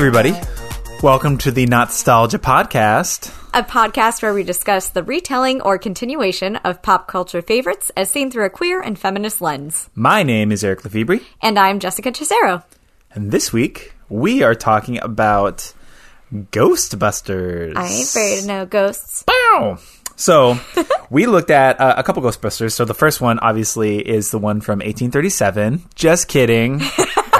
Everybody. Welcome to the Nostalgia Podcast. a podcast where we discuss the retelling or continuation of pop culture favorites as seen through a queer and feminist lens. My name is Eric Lefebvre, And I'm Jessica Chisero. and this week we are talking about Ghostbusters. I ain't afraid of no ghosts. Wow. So we looked at uh, a couple Ghostbusters. So the first one, obviously, is the one from 1837. Just kidding.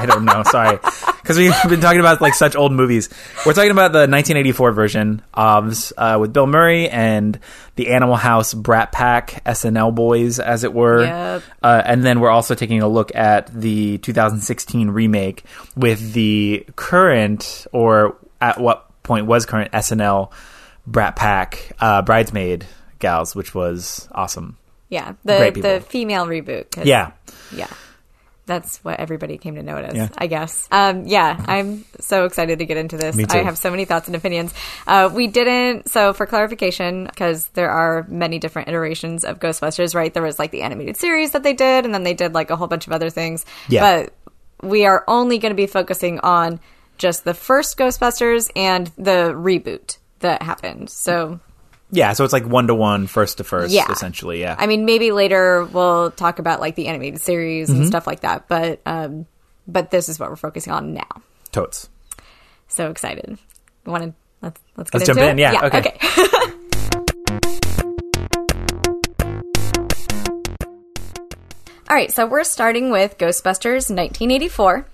I don't know. Sorry, because we've been talking about like such old movies. We're talking about the 1984 version of uh, with Bill Murray and the Animal House Brat Pack SNL boys, as it were. Yep. Uh, and then we're also taking a look at the 2016 remake with the current, or at what point was current SNL Brat Pack uh, bridesmaid gals, which was awesome. Yeah, the the female reboot. Yeah. yeah. That's what everybody came to notice, Yeah. I guess. Um, yeah, I'm so excited to get into this. I have so many thoughts and opinions. Uh, we didn't, so for clarification, because there are many different iterations of Ghostbusters, right? There was like the animated series that they did, and then they did like a whole bunch of other things. Yeah. But we are only going to be focusing on just the first Ghostbusters and the reboot that happened. So Yeah, so it's like one to one, first to first, Yeah. essentially. Yeah. I mean, maybe later we'll talk about like the animated series Mm-hmm. and stuff like that. But um, but this is what we're focusing on now. Totes. So excited! Want to let's let's get Let's into jump in, it? yeah, okay. All right, so we're starting with Ghostbusters 1984.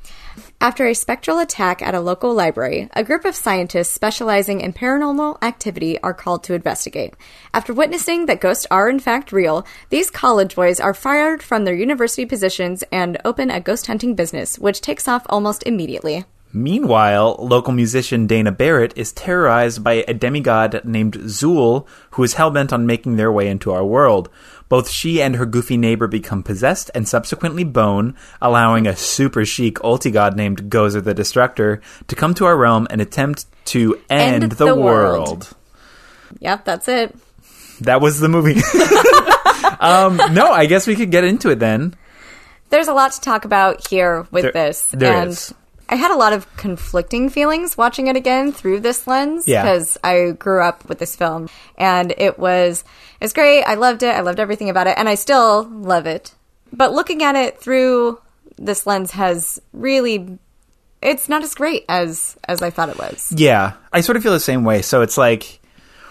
After a spectral attack at a local library, a group of scientists specializing in paranormal activity are called to investigate. After witnessing that ghosts are in fact real, these college boys are fired from their university positions and open a ghost hunting business, which takes off almost immediately. Meanwhile, local musician Dana Barrett is terrorized by a demigod named Zuul, who is hellbent on making their way into our world. Both she and her goofy neighbor become possessed and subsequently bone, allowing a super chic ulti-god named Gozer the Destructor to come to our realm and attempt to end, End the, the world. world. Yep, that's it. That was the movie. um, no, I guess we could get into it then. There's a lot to talk about here with There- this. there and is. I had a lot of conflicting feelings watching it again through this lens Yeah. because I grew up with this film and it was it's great. I loved it. I loved everything about it and I still love it. But looking at it through this lens has really it's not as great as as I thought it was. Yeah, I sort of feel the same way. So it's like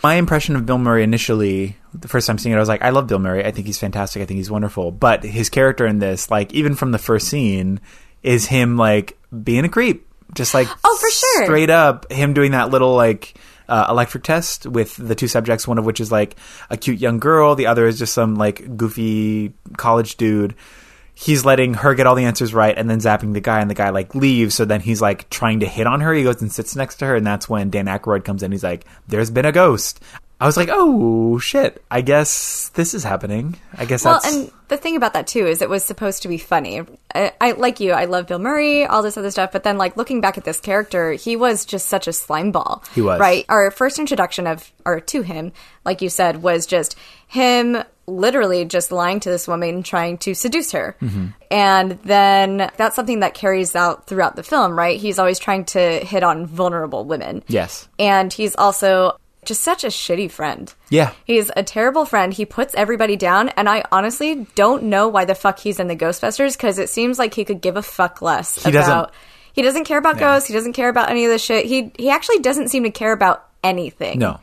my impression of Bill Murray initially, the first time seeing it, I was like, I love Bill Murray. I think he's fantastic. I think he's wonderful. But his character in this, like, even from the first scene, is him like being a creep, just like Oh, for sure. straight up him doing that little like. Uh, electric test with the two subjects, one of which is like a cute young girl, the other is just some like goofy college dude. He's letting her get all the answers right and then zapping the guy and the guy like leaves. So then he's like trying to hit on her. He goes and sits next to her and that's when dan Aykroyd comes in. He's like there's been a ghost i was like oh shit i guess this is happening i guess that's Well, that's and the thing about that too is it was supposed to be funny. I, I like you. I love Bill Murray, all this other stuff. But then, like looking back at this character, he was just such a slime ball. He was. right. Our first introduction of or to him, like you said, was just him literally just lying to this woman, trying to seduce her. Mm-hmm. And then that's something that carries out throughout the film. Right. He's always trying to hit on vulnerable women. yes And he's also just such a shitty friend. Yeah. He's a terrible friend. He puts everybody down, and I honestly don't know why the fuck he's in the Ghostbusters because it seems like he could give a fuck less He doesn't- about. He doesn't care about ghosts. He doesn't care about any of this shit. He he actually doesn't seem to care about anything. no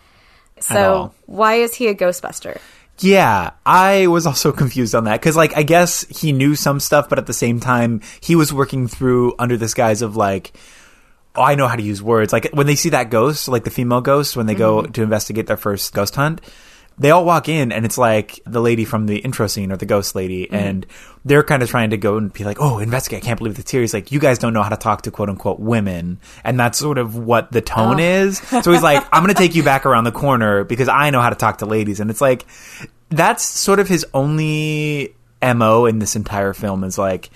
So why is he a Ghostbuster? Yeah, I was also confused on that because, like, I guess he knew some stuff, but at the same time, he was working through under this guise of like, I know how to use words. Like when they see that ghost, like the female ghost, when they go mm-hmm. to investigate their first ghost hunt, they all walk in and it's like the lady from the intro scene or the ghost lady, mm-hmm. and they're kind of trying to go and be like, oh, investigate. I can't believe the. He's like, you guys don't know how to talk to quote unquote women, and that's sort of what the tone oh. is. So he's like, I'm going to take you back around the corner because I know how to talk to ladies, and it's like that's sort of his only mo in this entire film is like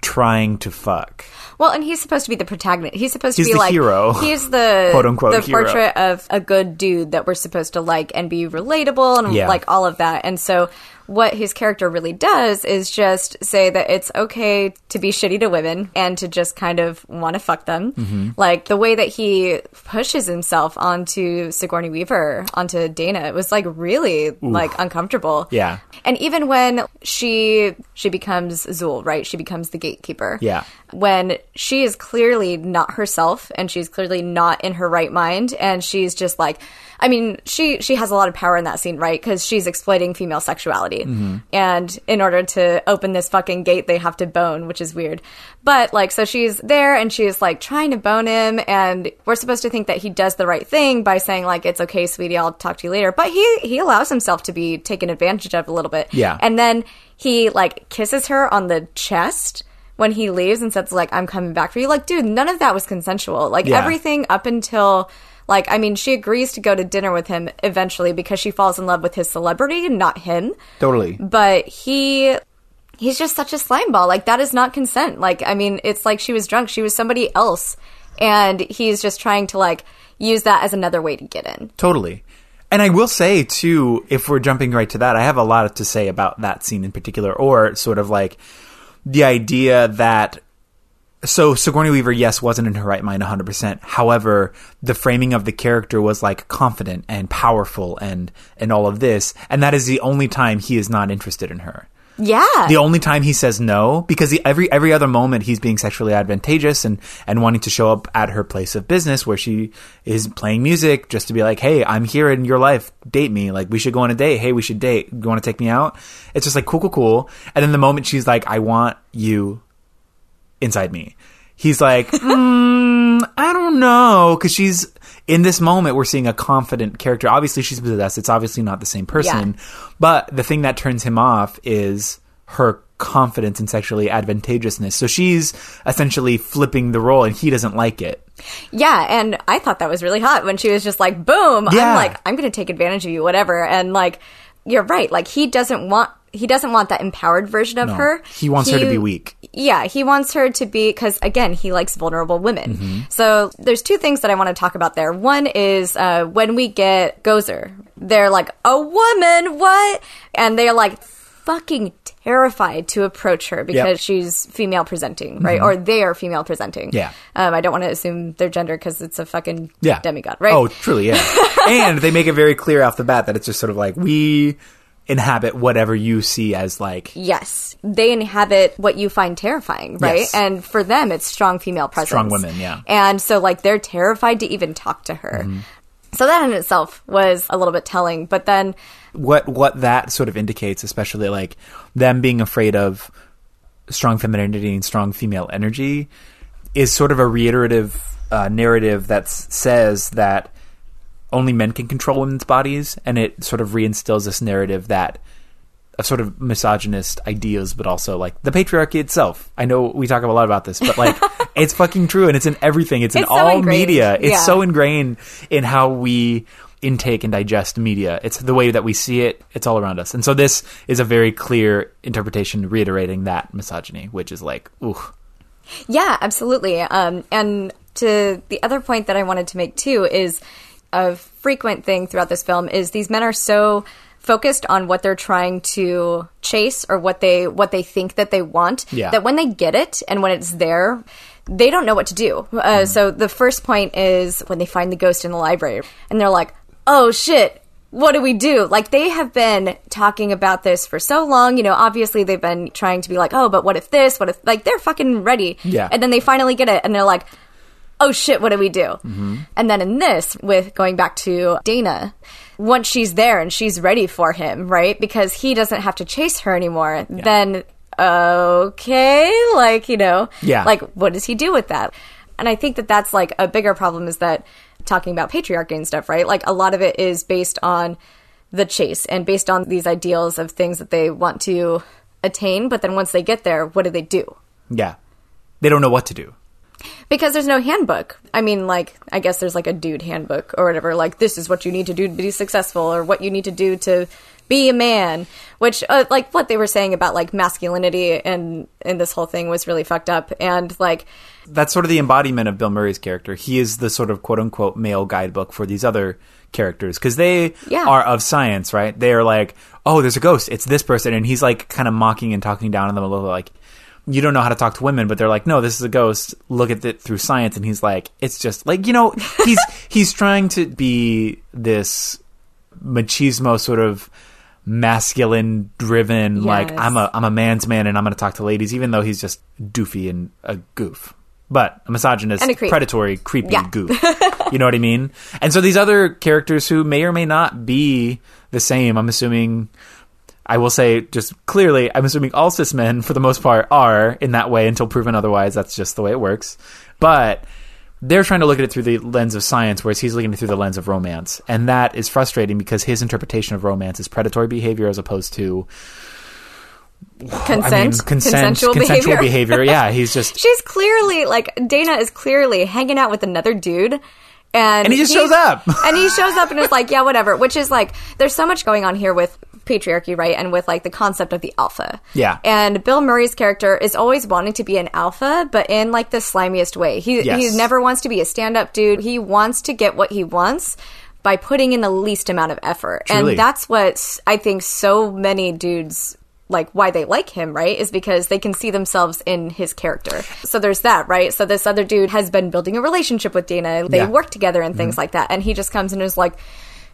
trying to fuck. Well, and he's supposed to be the protagonist. He's supposed He's to be like hero. He's the Quote, unquote, the hero. portrait of a good dude that we're supposed to like and be relatable and Yeah. like all of that. And so what his character really does is just say that it's okay to be shitty to women and to just kind of want to fuck them. Mm-hmm. Like the way that he pushes himself onto Sigourney Weaver, onto Dana, it was like really like uncomfortable. Yeah. And even when she she becomes Zuul, right? She becomes the gatekeeper. Yeah. When she is clearly not herself and she's clearly not in her right mind and she's just like I mean, she she has a lot of power in that scene, right? Cuz she's exploiting female sexuality. Mm-hmm. And in order to open this fucking gate, they have to bone, which is weird. But like so she's there and she's like trying to bone him and we're supposed to think that he does the right thing by saying like it's okay, sweetie, I'll talk to you later. But he he allows himself to be taken advantage of a little bit. Yeah. And then he like kisses her on the chest when he leaves and says like I'm coming back for you. Like, dude, none of that was consensual. Like Yeah. everything up until like I mean, she agrees to go to dinner with him eventually because she falls in love with his celebrity, not him. Totally. But he he's just such a slime ball. Like that is not consent. Like I mean, it's like she was drunk. She was somebody else and he's just trying to like use that as another way to get in. Totally. And I will say too, if we're jumping right to that, I have a lot to say about that scene in particular, or sort of like the idea that so Sigourney Weaver, yes, wasn't in her right mind 100%. However, the framing of the character was like confident and powerful and and all of this, and that is the only time he is not interested in her. Yeah. The only time he says no, because the, every every other moment he's being sexually advantageous and and wanting to show up at her place of business where she is playing music just to be like, hey, I'm here in your life, date me. Like we should go on a date. Hey, we should date. You want to take me out? It's just like cool, cool, cool. And then the moment she's like, I want you inside me, he's like, mm, I don't know, because she's in this moment we're seeing a confident character. Obviously, she's possessed. It's obviously not the same person, but the thing that turns him off is her confidence and sexually advantageousness. So she's essentially flipping the role, and he doesn't like it. Yeah, and I thought that was really hot when she was just like, boom, Yeah. I'm like, I'm going to take advantage of you, whatever. And like, you're right. Like, he doesn't want. He doesn't want that empowered version of No. her. He wants her to be weak. Yeah, he wants her to be because again, he likes vulnerable women. Mm-hmm. So there's two things that I want to talk about there. One is uh, when we get Gozer, they're like a woman, what? And they're like fucking terrified to approach her because Yep. Mm-hmm. she's female presenting, right? Or they are female presenting. Yeah. Um, I don't want to assume their gender because it's a fucking Yeah. demigod, right? Oh, truly, yeah. and they make it very clear off the bat that it's just sort of like we inhabit whatever you see as like Yes, they inhabit what you find terrifying, right? Yes. And for them, it's strong female presence. Strong women, yeah. And so, like, they're terrified to even talk to her. Mm-hmm. So that in itself was a little bit telling. But then, what what that sort of indicates, especially like them being afraid of strong femininity and strong female energy, is sort of a reiterative uh, narrative that says that only men can control women's bodies, and it sort of reinstills this narrative that of sort of misogynist ideas, but also like the patriarchy itself. I know we talk a lot about this, but like it's fucking true, and it's in everything. It's in so all ingrained. media. It's Yeah. so ingrained in how we intake and digest media. It's the way that we see it. It's all around us, and so this is a very clear interpretation reiterating that misogyny, which is like, ooh, yeah, absolutely. Um, and to the other point that I wanted to make too is a frequent thing throughout this film is these men are so focused on what they're trying to chase or what they what they think that they want Yeah. that when they get it and when it's there they don't know what to do uh, so the first point is when they find the ghost in the library and they're like oh shit what do we do? Like they have been talking about this for so long, you know, obviously they've been trying to be like, "Oh, but what if this? What if like they're fucking ready." Yeah. And then they finally get it and they're like, "Oh shit, what do we do?" Mm-hmm. And then in this with going back to Dana, once she's there and she's ready for him, right? Because he doesn't have to chase her anymore, then okay, like, you know, Yeah. like what does he do with that? And I think that that's like a bigger problem is that talking about patriarchy and stuff, right? Like a lot of it is based on the chase and based on these ideals of things that they want to attain. But then once they get there, what do they do? yeah, they don't know what to do. Because there's no handbook. I mean, like, I guess there's like a dude handbook or whatever. Like, this is what you need to do to be successful or what you need to do to be a man. Which, uh, like, what they were saying about like masculinity and and this whole thing was really fucked up. And like, That's sort of the embodiment of Bill Murray's character. He is the sort of quote unquote male guidebook for these other characters because they Yeah. are of science, right? They are like, oh, there's a ghost. It's this person, and he's like kind of mocking and talking down on them a little, like. You don't know how to talk to women, but they're like, no, this is a ghost. Look at it through science, and he's like, it's just like you know, he's he's trying to be this machismo sort of masculine driven like i'm a i'm a man's man and i'm going to talk to ladies even though he's just doofy and a goof but a misogynist a creep. predatory creepy Yeah. goof you know what i mean and so these other characters who may or may not be the same i'm assuming i will say just clearly i'm assuming all cis men for the most part are in that way until proven otherwise that's just the way it works but they're trying to look at it through the lens of science, whereas he's looking at it through the lens of romance, and that is frustrating because his interpretation of romance is predatory behavior as opposed to consent, I mean, consent, consensual, consensual behavior. behavior. Yeah, he's just She's clearly like Dana is clearly hanging out with another dude. And, And he just shows up. and he shows up and is like, yeah, whatever. Which is like, there's so much going on here with patriarchy, right? And with like the concept of the alpha. Yeah. And Bill Murray's character is always wanting to be an alpha, but in like the slimiest way. He Yes. he never wants to be a stand up dude. He wants to get what he wants by putting in the least amount of effort. Truly. And that's what I think so many dudes like why they like him, right? Is because they can see themselves in his character. So there's that, right? So this other dude has been building a relationship with Dana. They Yeah. Mm-hmm. work together and things like that. And he just comes and is like,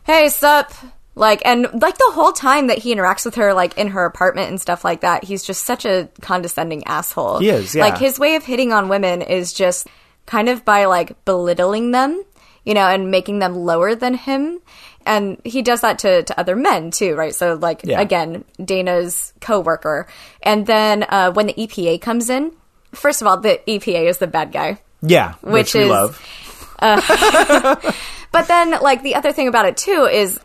"Hey, sup?" Like and like the whole time that he interacts with her like in her apartment and stuff like that, he's just such a condescending asshole. He is, yeah. Like his way of hitting on women is just kind of by like belittling them, you know, and making them lower than him. And he does that to, to other men too, right? So like Yeah. again, Dana's coworker. And then uh, when the EPA comes in, first of all, the EPA is the bad guy. yeah, which, Which we is- love. But then, like, the other thing about it too is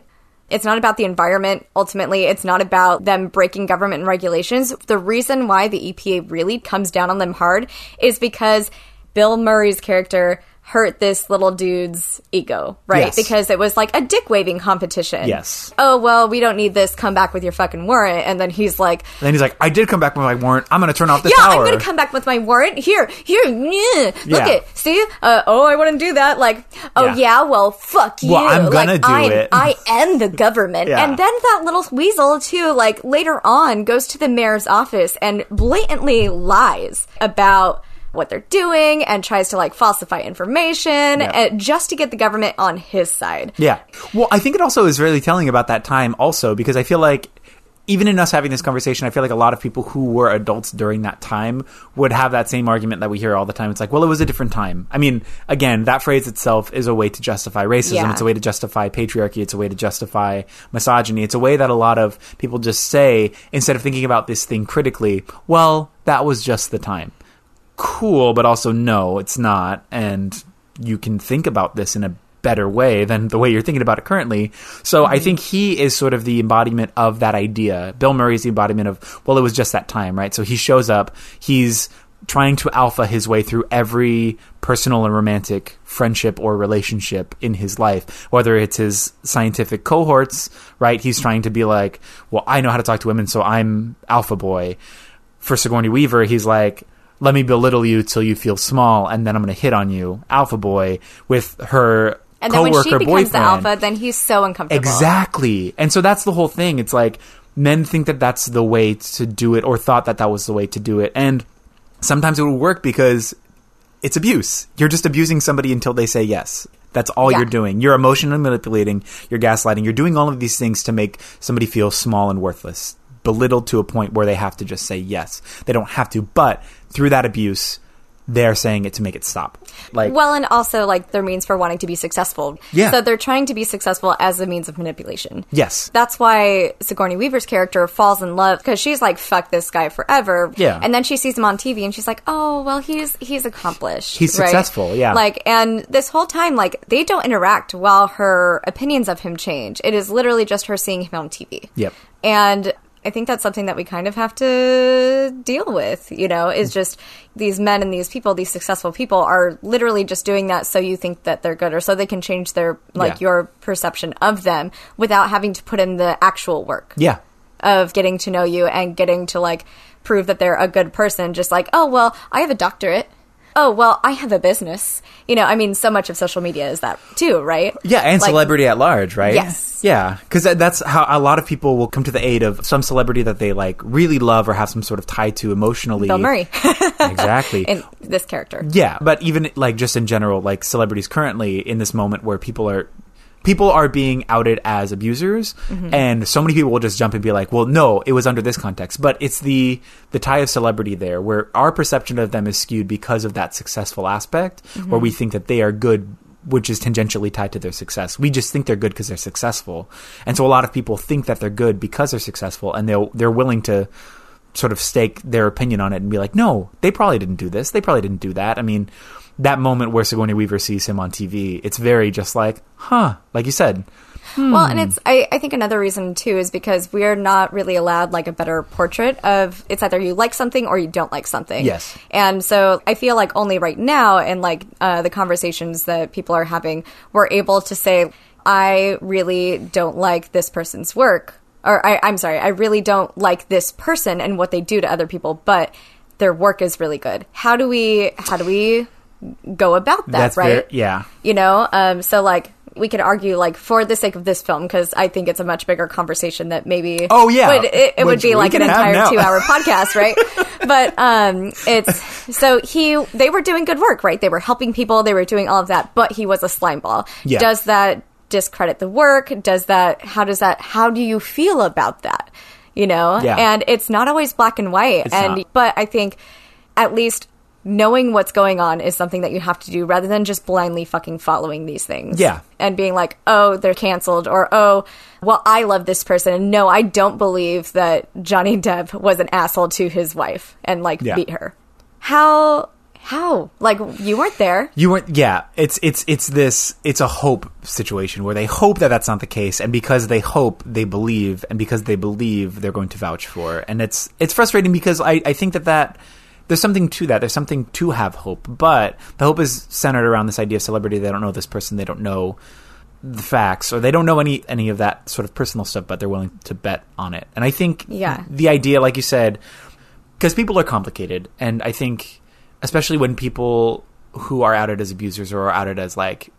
it's not about the environment ultimately. It's not about them breaking government regulations. The reason why the EPA really comes down on them hard is because Bill Murray's character hurt this little dude's ego, right? Yes. Because it was like a dick waving competition. Yes. Oh, well, we don't need this. Come back with your fucking warrant. And then he's like, And then he's like, I did come back with my warrant. I'm going to turn off the yeah, tower. I'm gonna come back with my warrant. Here, here, yeah. look it. See? Uh, oh, I wouldn't do that. Like, oh Yeah. yeah, well, fuck you. Well, I'm gonna like, do I'm- it. I am the government. Yeah. And then that little weasel too, like later on, goes to the mayor's office and blatantly lies about what they're doing and tries to like falsify information uh, just to get the government on his side. Yeah. Well, I think it also is really telling about that time also because I feel like even in us having this conversation, I feel like a lot of people who were adults during that time would have that same argument that we hear all the time. It's like, well, it was a different time. I mean, again, that phrase itself is a way to justify racism. Yeah. It's a way to justify patriarchy. It's a way to justify misogyny. It's a way that a lot of people just say, instead of thinking about this thing critically, well, that was just the time cool, but also no, it's not. And you can think about this in a better way than the way you're thinking about it currently. So I mm-hmm. think he is sort of the embodiment of that idea. Bill Murray is the embodiment of, well, it was just that time, right? So he shows up, he's trying to alpha his way through every personal and romantic friendship or relationship in his life, whether it's his scientific cohorts, right? He's trying to be like, well, I know how to talk to women, so I'm alpha boy. For Sigourney Weaver, he's like, let me belittle you till you feel small, and then I'm going to hit on you, alpha boy, with her And then when coworker she becomes the boyfriend. alpha, then he's so uncomfortable. Exactly. And so that's the whole thing. It's like men think that that's the way to do it or thought that that was the way to do it. And sometimes it will work because it's abuse. You're just abusing somebody until they say yes. That's all Yeah. you're doing. You're emotionally manipulating, you're gaslighting, you're doing all of these things to make somebody feel small and worthless, belittled to a point where they have to just say yes. They don't have to, but through that abuse, they're saying it to make it stop. Like Well, and also like their means for wanting to be successful. Yeah. So they're trying to be successful as a means of manipulation. yes. That's why Sigourney Weaver's character falls in love because she's like, "Fuck this guy forever." Yeah. And then she sees him on TV and she's like, "Oh, well, he's he's accomplished. He's right?" successful, yeah. Like, and this whole time, like, they don't interact while her opinions of him change. It is literally just her seeing him on TV. Yep. And I think that's something that we kind of have to deal with, you know, is mm. just these men and these people, these successful people are literally just doing that so you think that they're good or so they can change their, like, Yeah. your perception of them without having to put in the actual work Yeah. of getting to know you and getting to, like, prove that they're a good person. Just like, oh, well, I have a doctorate. Oh, well, I have a business. You know, I mean, so much of social media is that too, right? Yeah, and Like, celebrity at large, right? Yes. Yeah, because that's how a lot of people will come to the aid of some celebrity that they like really love or have some sort of tie to emotionally. Bill Murray exactly. in this character. Yeah, but even like just in general, like celebrities currently in this moment where people are people are being outed as abusers mm-hmm. and so many people will just jump and be like, "Well, no, it was under this context." But it's the the tie of celebrity there where our perception of them is skewed because of that successful aspect where mm-hmm. we think that they are good which is tangentially tied to their success. We just think they're good because they're successful. And so a lot of people think that they're good because they're successful and they'll they're willing to sort of stake their opinion on it and be like, no, they probably didn't do this. They probably didn't do that. I mean, that moment where Sigourney Weaver sees him on TV, it's very just like, huh, like you said. Well, Hmm. and it's I, I think another reason too is because we're not really allowed like a better portrait of it's either you like something or you don't like something. Yes. And so I feel like only right now and like uh, the conversations that people are having, we're able to say, I really don't like this person's work. Or I, I'm sorry, I really don't like this person and what they do to other people, but their work is really good. How do we how do we go about that, That's right? very- yeah. you know um so like we could argue like for the sake of this film because i think it's a much bigger conversation that maybe Oh, yeah. would, it, it would be like an entire two hour podcast right but um it's so he they were doing good work right they were helping people they were doing all of that but he was a slime ball Yeah. does that discredit the work does that how does that how do you feel about that you know Yeah. and it's not always black and white It's and not. but i think at least knowing what's going on is something that you have to do rather than just blindly fucking following these things. Yeah. And being like, oh, they're canceled, or oh, well, I love this person. And no, I don't believe that Johnny Depp was an asshole to his wife and like Yeah. beat her. How? How? Like, you weren't there. You weren't. Yeah, it's it's it's this. It's a hope situation where they hope that that's not the case, and because they hope, they believe, and because they believe, they're going to vouch for. And it's it's frustrating because I I think that that there's something to that. There's something to have hope, but the hope is centered around this idea of celebrity. They don't know this person. They don't know the facts, or they don't know any any of that sort of personal stuff, but they're willing to bet on it. And I think Yeah. the idea, like you said, because people are complicated, and I think especially when people who are outed as abusers or are outed as like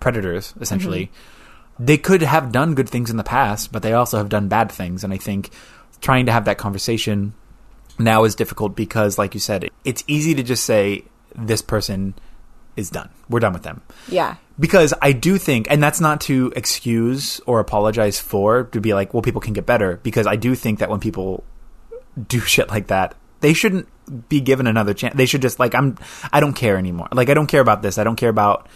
predators, essentially, mm-hmm. they could have done good things in the past, but they also have done bad things. And I think trying to have that conversation now is difficult because, like you said, it's easy to just say this person is done. We're done with them Yeah. because I do think, and that's not to excuse or apologize for, to be like, well, people can get better. Because I do think that when people do shit like that, they shouldn't be given another chance. They should just like, I'm, I don't care anymore. Like, I don't care about this. I don't care about.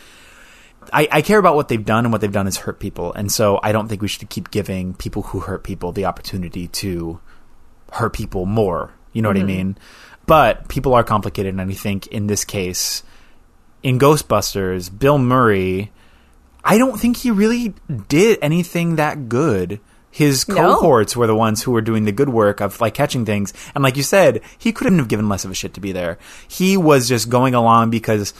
I, I care about what they've done, and what they've done is hurt people. And so I don't think we should keep giving people who hurt people the opportunity to hurt people more. You know what I mm-hmm. mean? But people are complicated, and I think in this case, in Ghostbusters, Bill Murray, I don't think he really did anything that good. His No. cohorts were the ones who were doing the good work of like catching things. And like you said, he couldn't have given less of a shit to be there. He was just going along because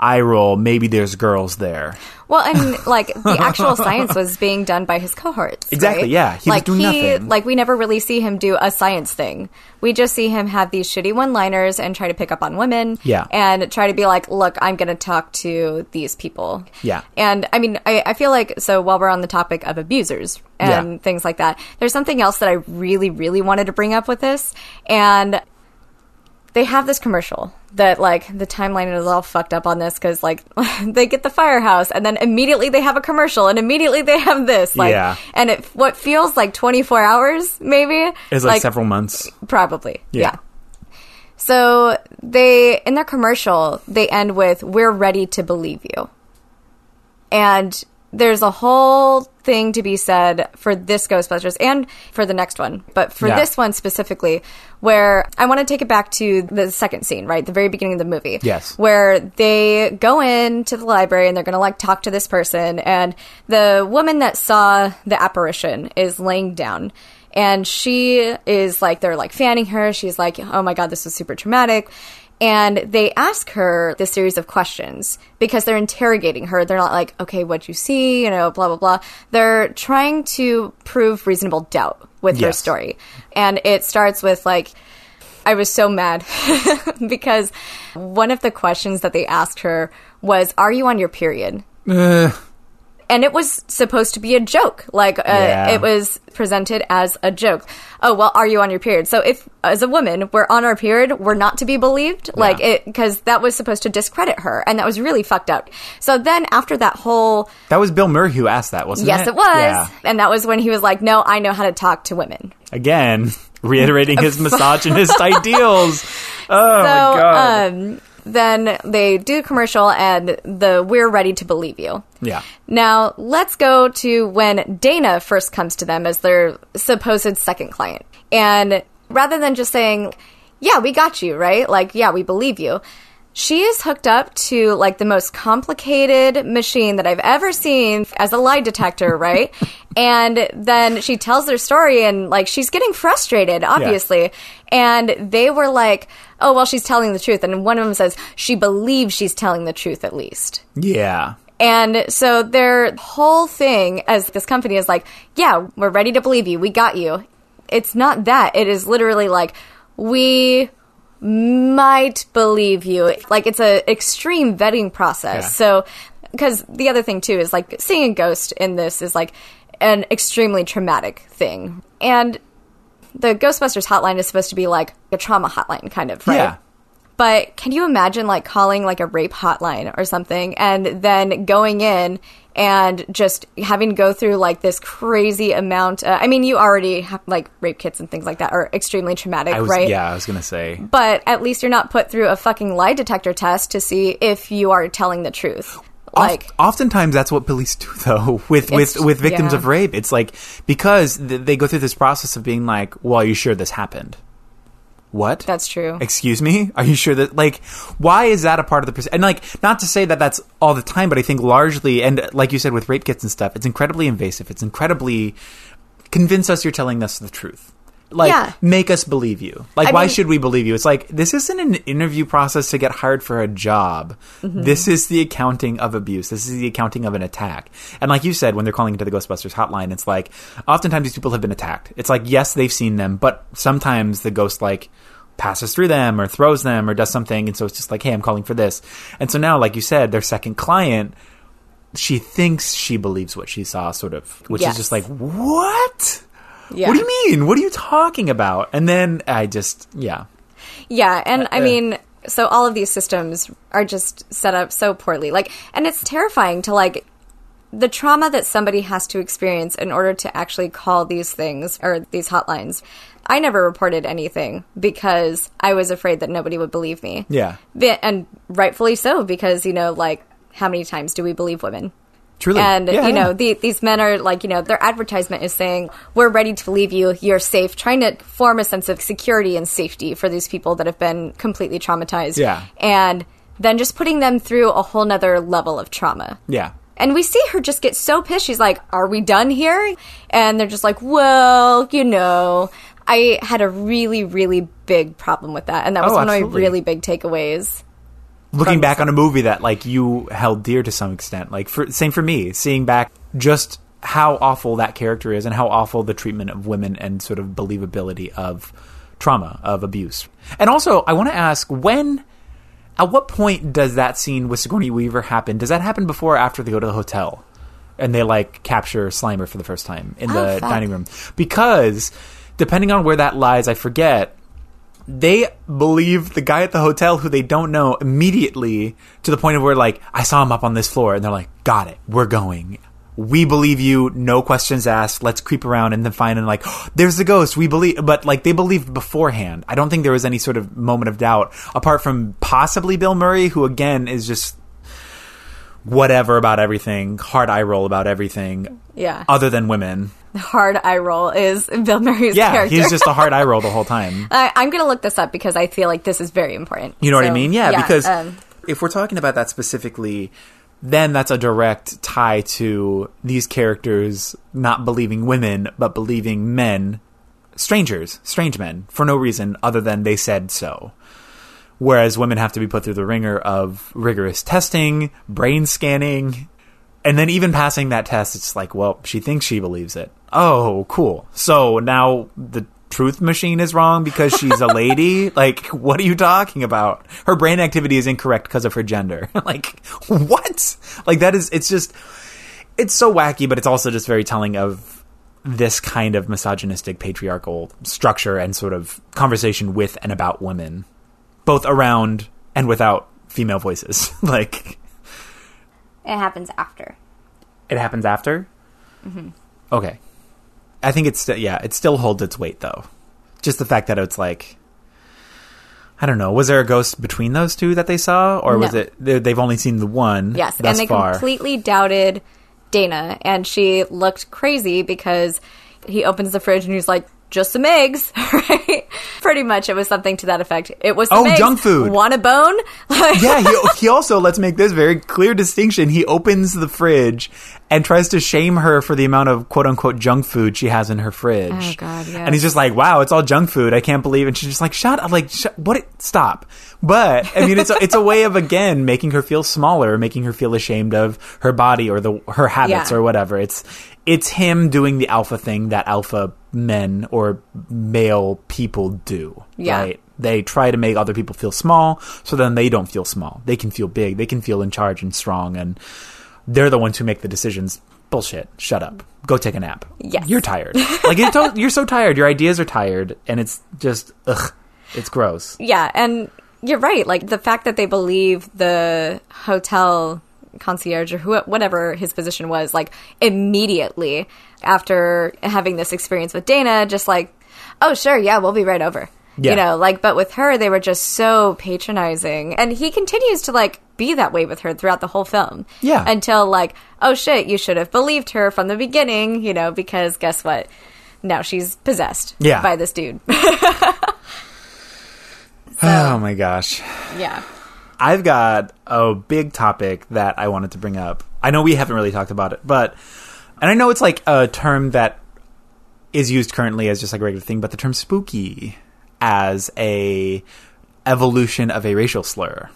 I roll, maybe there's girls there. Well, and like the actual science was being done by his cohorts. Exactly, right? yeah. He was like doing he, nothing. like we never really see him do a science thing. We just see him have these shitty one-liners and try to pick up on women. Yeah. and try to be like, look, I'm going to talk to these people. Yeah. and I mean, I, I feel like so while we're on the topic of abusers and Yeah. things like that, there's something else that I really, really wanted to bring up with this, and they have this commercial that like the timeline is all fucked up on this because like they get the firehouse and then immediately they have a commercial and immediately they have this like Yeah. and it what feels like 24 hours maybe It's like, several months. probably Yeah. yeah. so they in their commercial they end with we're ready to believe you and there's a whole thing to be said for this Ghostbusters and for the next one, but for Yeah. this one specifically, where I want to take it back to the second scene, right? The very beginning of the movie. Yes. Where they go into the library and they're going to like talk to this person, and the woman that saw the apparition is laying down. And she is like, they're like fanning her. She's like, oh my God, this was super traumatic. And they ask her this series of questions because they're interrogating her. They're not like, okay, what'd you see? You know, blah, blah, blah. They're trying to prove reasonable doubt with her story. And it starts with like, I was so mad because one of the questions that they asked her was, Are you on your period? Uh, and it was supposed to be a joke. Like uh, Yeah. it was presented as a joke. Oh well, are you on your period? So if as a woman we're on our period, we're not to be believed. Like it because that was supposed to discredit her, and that was really fucked up. So then after that whole that was Bill Murray who asked that, wasn't yes, it? Yes, it was, Yeah. and that was when he was like, no, I know how to talk to women. Again, reiterating his misogynist ideals. Oh so my god. um, then they do a commercial, and the we're ready to believe you. yeah. Now, let's go to when Dana first comes to them as their supposed second client. And rather than just saying, yeah, we got you, right? Like, yeah, we believe you. She is hooked up to like the most complicated machine that I've ever seen as a lie detector, right? and then she tells their story and like she's getting frustrated, obviously. And they were like, oh, well, she's telling the truth. And one of them says, she believes she's telling the truth at least. Yeah. And so their whole thing as this company is like, yeah, we're ready to believe you. We got you. It's not that. It is literally like, we might believe you. Like it's a extreme vetting process. Yeah. So, because the other thing too is like seeing a ghost in this is like an extremely traumatic thing. And the Ghostbusters hotline is supposed to be like a trauma hotline kind of, right? Yeah. But can you imagine like calling like a rape hotline or something and then going in and just having to go through like this crazy amount? Uh, I mean, you already have like rape kits and things like that are extremely traumatic, I was right? yeah, I was gonna say. But at least you're not put through a fucking lie detector test to see if you are telling the truth. Like, Oft- oftentimes that's what police do though with with with victims yeah. of rape it's like because th- they go through this process of being like well are you sure this happened what? That's true. excuse me? Are you sure that like why is that a part of the process and like not to say that that's all the time but i think largely and like you said with rape kits and stuff it's incredibly invasive. It's incredibly convince us you're telling us the truth like Yeah. make us believe you. Like I why mean- should we believe you? It's like this isn't an interview process to get hired for a job. Mm-hmm. this is the accounting of abuse. This is the accounting of an attack. And like you said when they're calling into the ghostbusters hotline it's like oftentimes these people have been attacked. It's like yes they've seen them but sometimes the ghost like passes through them or throws them or does something. And so it's just like hey i'm calling for this. And so now like you said their second client she thinks she believes what she saw sort of which Yes. is just like what Yeah. what do you mean? What are you talking about? And then I just, yeah. Yeah, and I uh. mean, so all of these systems are just set up so poorly. Like, and it's terrifying to like the trauma that somebody has to experience in order to actually call these things or these hotlines. I never reported anything because I was afraid that nobody would believe me. Yeah. And rightfully so, because, you know, like, how many times do we believe women? Truly. And Yeah, you know, yeah. the, these men are like, you know, their advertisement is saying, "We're ready to leave you. You're safe." Trying to form a sense of security and safety for these people that have been completely traumatized. Yeah. and then just putting them through a whole nother level of trauma. Yeah. And we see her just get so pissed. She's like, "Are we done here?" And they're just like, "Well, you know." I had a really, really big problem with that, and that was Oh, one of my really big takeaways. Looking back on a movie that like you held dear to some extent, like for same for me, seeing back just how awful that character is and how awful the treatment of women and sort of believability of trauma of abuse. And also, I want to ask when at what point does that scene with Sigourney Weaver happen? Does that happen before or after they go to the hotel and they like capture Slimer for the first time in Oh, the fuck. dining room? Because depending on where that lies, I forget. They believe the guy at the hotel who they don't know immediately to the point of where like I saw him up on this floor and they're like, "Got it. We're going." We believe you, no questions asked. Let's creep around and then find and like, there's the ghost. We believe, but like they believed beforehand. I don't think there was any sort of moment of doubt apart from possibly Bill Murray, who again is just whatever about everything, hard eye roll about everything, Yeah, other than women. The hard eye roll is Bill Murray's Yeah, character. he's just a hard eye roll the whole time. I, I'm going to look this up because I feel like this is very important. You know what I So, mean? Yeah, because um, if we're talking about that specifically, then that's a direct tie to these characters not believing women, but believing men strangers, strange men, for no reason other than they said so. Whereas women have to be put through the ringer of rigorous testing, brain scanning, and then even passing that test, it's like, well, she thinks she believes it. Oh, cool. So now the truth machine is wrong because she's a lady? like, what are you talking about? Her brain activity is incorrect because of her gender. like, what? Like, that is, it's just, it's so wacky, but it's also just very telling of this kind of misogynistic patriarchal structure and sort of conversation with and about women, both around and without female voices. like, It happens after. it happens after? Mm-hmm. Okay. I think it's, st- yeah, it still holds its weight though. Just the fact that it's like, I don't know. Was there a ghost between those two that they saw, or was it they- they've only seen the one? Yes, and they far. completely doubted Dana, and she looked crazy because he opens the fridge and he's like, "Just some eggs," right? Pretty much, it was something to that effect. It was Oh, eggs. junk food. Want a bone? Yeah, he, he also let's make this very clear distinction. He opens the fridge and tries to shame her for the amount of quote unquote junk food she has in her fridge. Oh, God, yes. And he's just like, "Wow, it's all junk food. I can't believe." And she's just like, "Shut up!" Like, sh- what? Stop. But I mean, it's a, it's a way of again making her feel smaller, making her feel ashamed of her body or the her habits Yeah. or whatever. It's it's him doing the alpha thing that alpha men or male people do. Yeah. Right? They try to make other people feel small, so then they don't feel small. They can feel big. They can feel in charge and strong, and they're the ones who make the decisions. Bullshit. Shut up. Go take a nap. Yes. You're tired. like you're, to- you're so tired. Your ideas are tired, and it's just ugh. It's gross. Yeah, and you're right. Like the fact that they believe the hotel concierge or who, whatever his position was, like immediately after having this experience with Dana, just like, oh sure, yeah, we'll be right over. Yeah. You know, like, but with her, they were just so patronizing, and he continues to like be that way with her throughout the whole film. Yeah. until like, oh shit, you should have believed her from the beginning, you know, because guess what? Now she's possessed Yeah. by this dude. Oh my gosh. yeah. I've got a big topic that I wanted to bring up. I know we haven't really talked about it, but and I know it's like a term that is used currently as just like a regular thing, but the term spooky as a evolution of a racial slur.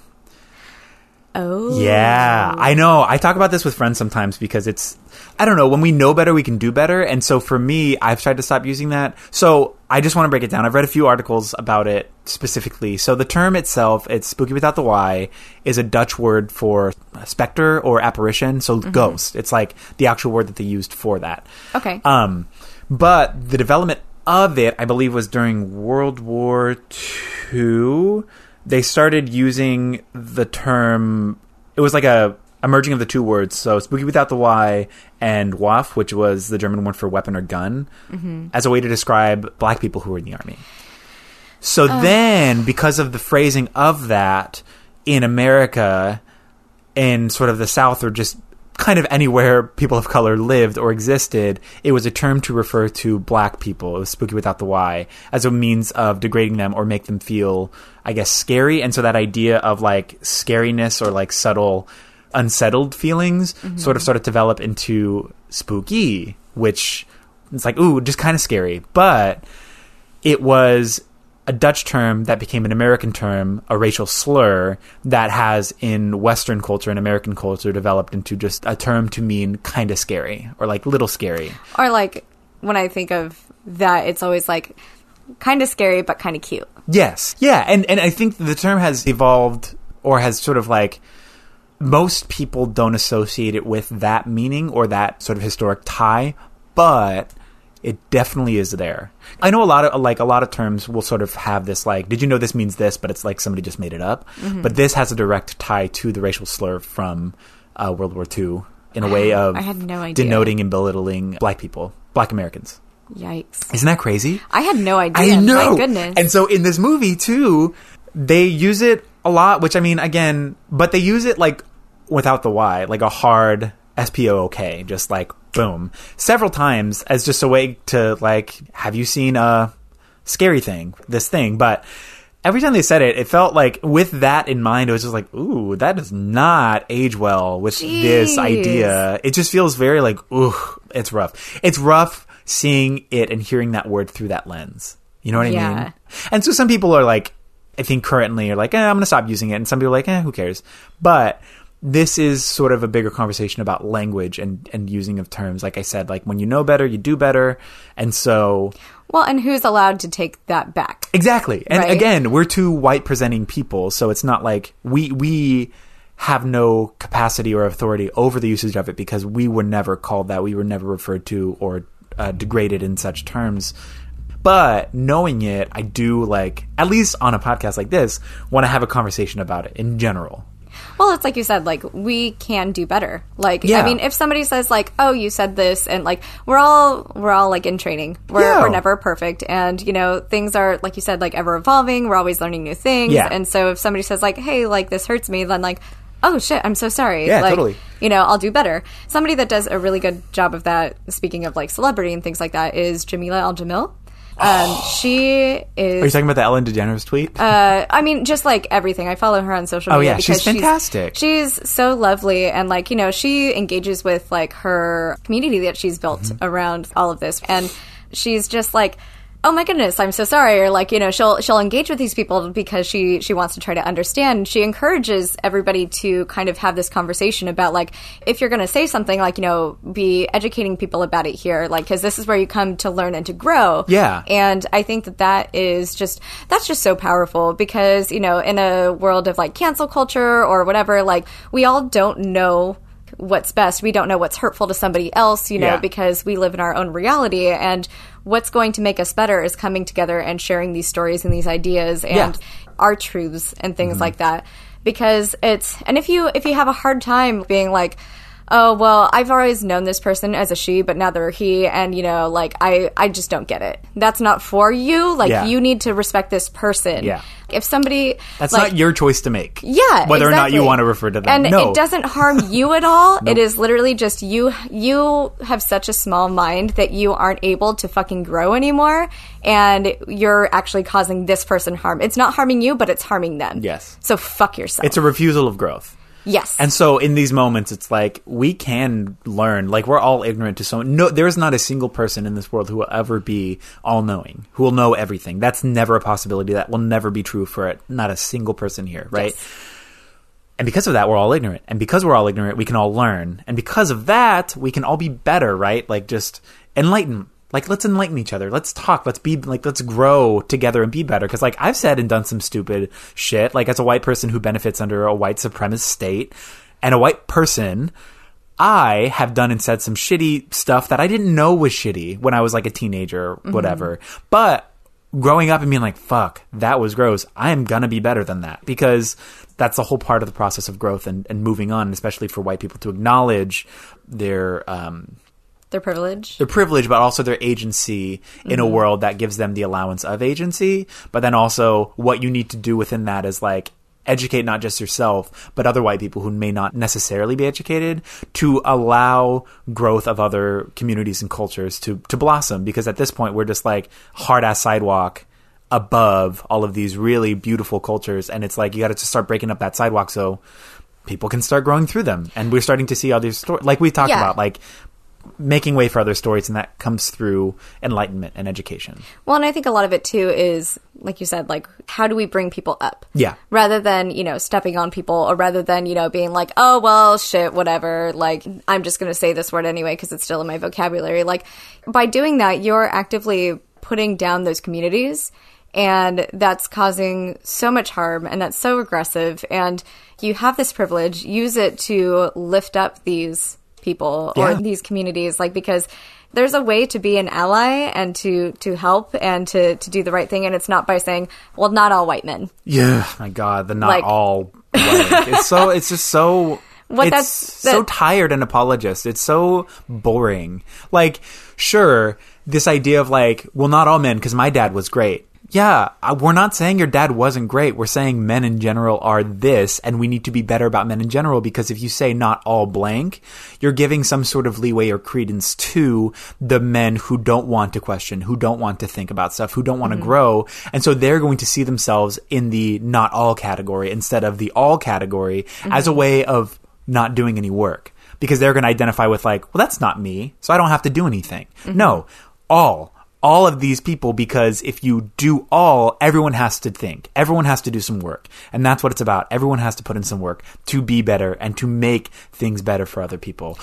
Oh. Yeah, I know. I talk about this with friends sometimes because it's, I don't know, when we know better, we can do better. And so for me, I've tried to stop using that. So I just want to break it down. I've read a few articles about it specifically. So the term itself, it's spooky without the Y, is a Dutch word for specter or apparition. So ghost. It's like the actual word that they used for that. Okay. Um, but the development of it, I believe, was during World War II. They started using the term. It was like a, a merging of the two words. So spooky without the Y and Waff, which was the German word for weapon or gun, mm-hmm. as a way to describe black people who were in the army. So oh. then, because of the phrasing of that in America, in sort of the South or just kind of anywhere people of color lived or existed, it was a term to refer to black people. It was spooky without the Y as a means of degrading them or make them feel, I guess, scary. And so that idea of like scariness or like subtle, unsettled feelings mm-hmm. sort of started to develop into spooky, which it's like, ooh, just kind of scary. But it was a Dutch term that became an American term, a racial slur that has in Western culture and American culture developed into just a term to mean kind of scary or like little scary. Or like when I think of that, it's always like kind of scary but kind of cute. Yes. Yeah. And, and I think the term has evolved or has sort of like most people don't associate it with that meaning or that sort of historic tie, but it definitely is there. I know a lot of like a lot of terms will sort of have this like, did you know this means this? But it's like somebody just made it up. But this has a direct tie to the racial slur from uh, World War II in a way of I had no idea. denoting and belittling black people, black Americans. Yikes. Isn't that crazy? I had no idea. I know. My goodness. And so in this movie too, they use it a lot. Which I mean, again, but they use it like without the Y, like a hard S P O O K, just like boom, several times as just a way to like, have you seen a scary thing? This thing, but. Every time they said it, it felt like with that in mind, it was just like, ooh, that does not age well with this idea. It just feels very like, ooh, it's rough. It's rough seeing it and hearing that word through that lens. You know what I Yeah. mean? And so some people are like, I think currently are like, eh, I'm going to stop using it. And some people are like, eh, who cares? But this is sort of a bigger conversation about language and, and using of terms. Like I said, like when you know better, you do better. And so, Well, and who's allowed to take that back? exactly. And Right. again, we're two white presenting people. So it's not like we, we, have no capacity or authority over the usage of it because we were never called that. We were never referred to or uh, degraded in such terms. But knowing it, I do like, at least on a podcast like this, want to have a conversation about it in general. Well, it's like you said, like we can do better. Like Yeah. I mean, if somebody says like, "Oh, you said this," and like we're all we're all like in training. We're Yeah. we're never perfect, and you know things are like you said, like ever evolving. We're always learning new things. Yeah. And so if somebody says like, "Hey, like this hurts me," then like. Oh shit! I'm so sorry. Yeah, like, totally. You know, I'll do better. Somebody that does a really good job of that. Speaking of like celebrity and things like that, is Jameela Al Jamil. Um, she is. Are you talking about the Ellen DeGeneres tweet? Uh, I mean, just like everything. I follow her on social Oh, media. yeah, she's fantastic. She's, so lovely, and like you know, she engages with like her community that she's built Mm-hmm. around all of this, and she's just like. Oh my goodness, I'm so sorry. Or like, you know, she'll she'll engage with these people because she she wants to try to understand. She encourages everybody to kind of have this conversation about like if you're going to say something like, you know, be educating people about it here like cuz this is where you come to learn and to grow. Yeah. And I think that that is just that's just so powerful because you know in a world of like cancel culture or whatever, like we all don't know what's best. We don't know what's hurtful to somebody else, you know, Yeah. because we live in our own reality and what's going to make us better is coming together and sharing these stories and these ideas and Yeah. Mm-hmm. our truths and things like that because it's and if you if you have a hard time being like oh well i've always known this person as a she but now they're a he and you know like i i just don't get it that's not for you like Yeah. you need to respect this person Yeah. if somebody That's like, not your choice to make. yeah, Whether or not you want to refer to them. and no. it doesn't harm you at all. It is literally just you. You have such a small mind that you aren't able to fucking grow anymore, and you're actually causing this person harm. It's not harming you, but it's harming them. Yes. So fuck yourself. It's a refusal of growth. Yes. And so in these moments, it's like we can learn. Like we're all ignorant to so no. There is not a single person in this world who will ever be all knowing, who will know everything. That's never a possibility. That will never be true for it. Not a single person here, right? Yes. And because of that, we're all ignorant. And because we're all ignorant, we can all learn. And because of that, we can all be better, right? Like just enlighten. Like let's enlighten each other. Let's talk. Let's be like let's grow together and be better. Because like I've said and done some stupid shit. Like as a white person who benefits under a white supremacist state and a white person, I have done and said some shitty stuff that I didn't know was shitty when I was like a teenager or whatever. But growing up and being like, fuck, that was gross. I am gonna be better than that because that's the whole part of the process of growth and, and moving on, especially for white people to acknowledge their um, Their privilege. their privilege, but also their agency in a mm-hmm. world that gives them the allowance of agency. But then also what you need to do within that is like educate not just yourself, but other white people who may not necessarily be educated to allow growth of other communities and cultures to, to blossom. Because at this point, we're just like hard ass sidewalk above all of these really beautiful cultures. And it's like, you got to just start breaking up that sidewalk so people can start growing through them. And we're starting to see all these stories, like we talked Yeah. about, like making way for other stories, and that comes through enlightenment and education. Well, and I think a lot of it too is, like you said, like how do we bring people up? Yeah. Rather than you know stepping on people, or rather than you know being like, oh well, shit, whatever. Like I'm just gonna say this word anyway because it's still in my vocabulary. Like by doing that, you're actively putting down those communities. And that's causing so much harm, and that's so aggressive. And you have this privilege, use it to lift up these people or Yeah. these communities like because there's a way to be an ally and to to help and to to do the right thing and it's not by saying well not all white men Yeah, my God, the not Like- all blank. it's so. It's just so. What it's that's- so that- tired and apologist. It's so boring. Like, sure, this idea of like, well, not all men, because my dad was great. Yeah, we're not saying your dad wasn't great. We're saying men in general are this, and we need to be better about men in general because if you say not all blank, you're giving some sort of leeway or credence to the men who don't want to question, who don't want to think about stuff, who don't want to mm-hmm. grow. And so they're going to see themselves in the not all category instead of the all category as a mm-hmm. way of not doing any work because they're going to identify with like, well, that's not me, so I don't have to do anything. Mm-hmm. No, all all of these people because if you do all, everyone has to think. Everyone has to do some work. And that's what it's about. Everyone has to put in some work to be better and to make things better for other people.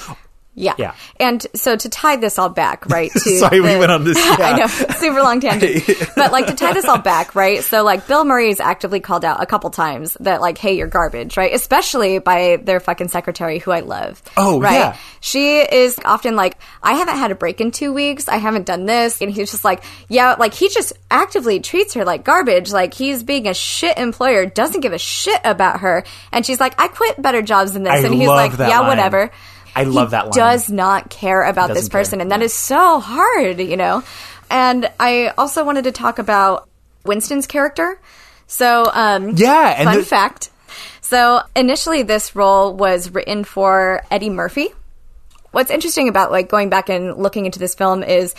Yeah. Yeah. And so to tie this all back, right? To Sorry, we went on this- I know, super long tangent. but like to tie this all back, right? So like Bill Murray is actively called out a couple times that like, hey, you're garbage, right? Especially by their fucking secretary, who I love. Oh, right? yeah. She is often like, I haven't had a break in two weeks. I haven't done this. And he's just like, yeah, like he just actively treats her like garbage. Like he's being a shit employer, doesn't give a shit about her. And she's like, I quit better jobs than this. I and he's like, yeah, line. whatever. I He love that line. Does not care about this Doesn't care, person, and that is so hard, you know. And I also wanted to talk about Winston's character. So, um, Yeah, and fun the- fact. So initially, this role was written for Eddie Murphy. What's interesting about like going back and looking into this film is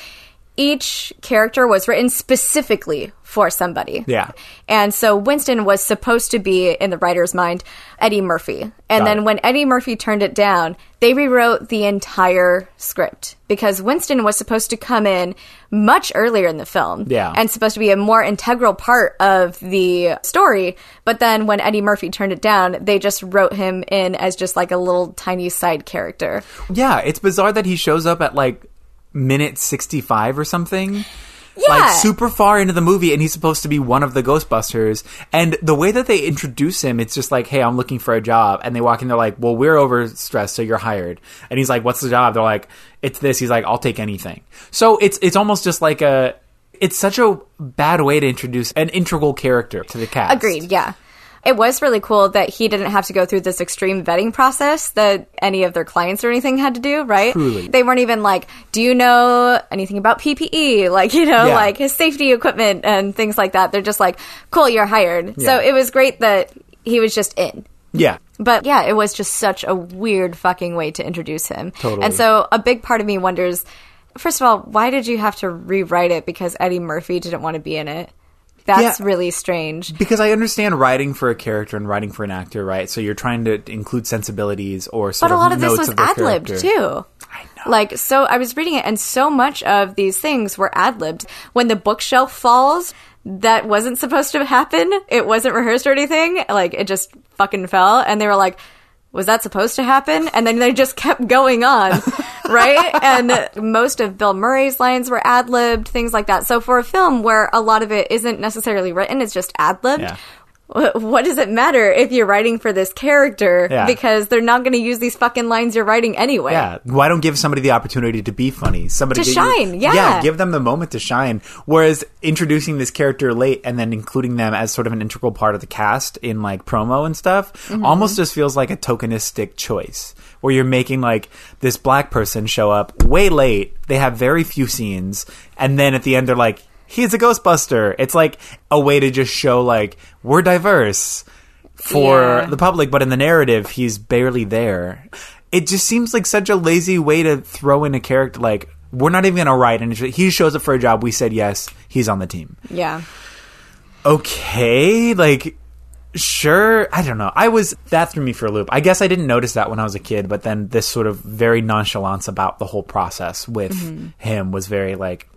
each character was written specifically for somebody. Yeah. And so Winston was supposed to be in the writer's mind Eddie Murphy. And Got then it. when Eddie Murphy turned it down, they rewrote the entire script because Winston was supposed to come in much earlier in the film. Yeah. And supposed to be a more integral part of the story. But then when Eddie Murphy turned it down, they just wrote him in as just like a little tiny side character. Yeah, it's bizarre that he shows up at like minute 65 or something. Yeah. Like super far into the movie and he's supposed to be one of the Ghostbusters. And the way that they introduce him, it's just like, hey, I'm looking for a job. And they walk in, they're like, well, we're overstressed, so you're hired. And he's like, what's the job? They're like, it's this. He's like, I'll take anything. So it's, it's almost just like a, it's such a bad way to introduce an integral character to the cast. Agreed, yeah. It was really cool that he didn't have to go through this extreme vetting process that any of their clients or anything had to do, right? Truly. They weren't even like, do you know anything about PPE? Like, you know, Yeah. like his safety equipment and things like that. They're just like, cool, you're hired. So it was great that he was just in. Yeah. But yeah, it was just such a weird fucking way to introduce him. Totally. And so a big part of me wonders first of all, why did you have to rewrite it because Eddie Murphy didn't want to be in it? That's Yeah. really strange. Because I understand writing for a character and writing for an actor, right? So you're trying to include sensibilities or sort But a lot of this notes was of ad libbed too. I know. Like, so I was reading it, and so much of these things were ad libbed. When the bookshelf falls, that wasn't supposed to happen. It wasn't rehearsed or anything. Like, it just fucking fell. And they were like, was that supposed to happen? And then they just kept going on, right? And most of Bill Murray's lines were ad libbed, things like that. So for a film where a lot of it isn't necessarily written, it's just ad libbed. Yeah. Wh- What does it matter if you're writing for this character? Yeah. Because they're not going to use these fucking lines you're writing anyway. Yeah, why don't give somebody the opportunity to be funny? Somebody To that you- shine, yeah. yeah, give them the moment to shine. Whereas introducing this character late and then including them as sort of an integral part of the cast in like promo and stuff Mm-hmm. almost just feels like a tokenistic choice. Where you're making like this black person show up way late. They have very few scenes, and then at the end they're like, "He's a Ghostbuster." It's like a way to just show like we're diverse for Yeah. the public, but in the narrative, he's barely there. It just seems like such a lazy way to throw in a character. Like we're not even gonna write, and he shows up for a job. We said yes, he's on the team. Yeah. Okay, like sure. I don't know. I was that threw me for a loop. I guess I didn't notice that when I was a kid, but then this sort of very nonchalance about the whole process with mm-hmm. him was very like.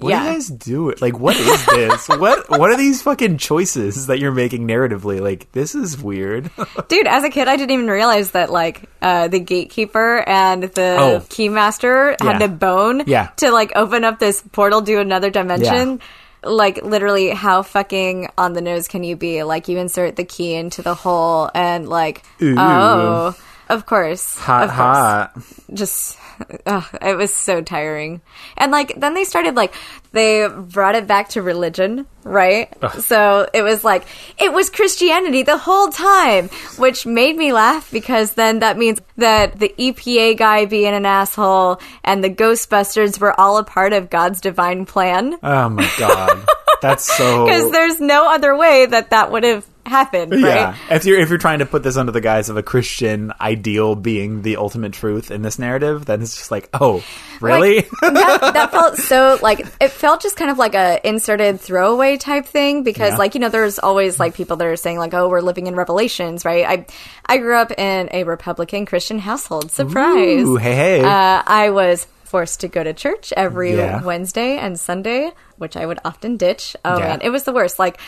What Yeah. do you guys do? It? Like, what is this? what What are these fucking choices that you're making narratively? Like, this is weird. Dude, as a kid, I didn't even realize that, like, uh, the gatekeeper and the Oh. keymaster Yeah. had to bone Yeah. to, like, open up this portal to another dimension. Like, literally, how fucking on the nose can you be? Like, you insert the key into the hole and, like, Ooh. oh, of course. hot, of course. hot. just ugh, it was so tiring and like then they started like they brought it back to religion right so it was like it was christianity the whole time which made me laugh because then that means that the epa guy being an asshole and the ghostbusters were all a part of god's divine plan Oh my god, that's so. because there's no other way that that would have happened right Yeah, if you're if you're trying to put this under the guise of a Christian ideal being the ultimate truth in this narrative, then it's just like, oh, really? Like, that, that felt so like it felt just kind of like a inserted throwaway type thing because Yeah. like you know there's always like people that are saying like oh we're living in revelations right I I grew up in a Republican Christian household surprise Ooh, hey, hey. uh, I was forced to go to church every Yeah. Wednesday and Sunday, which I would often ditch. Oh Yeah. man, it was the worst. Like,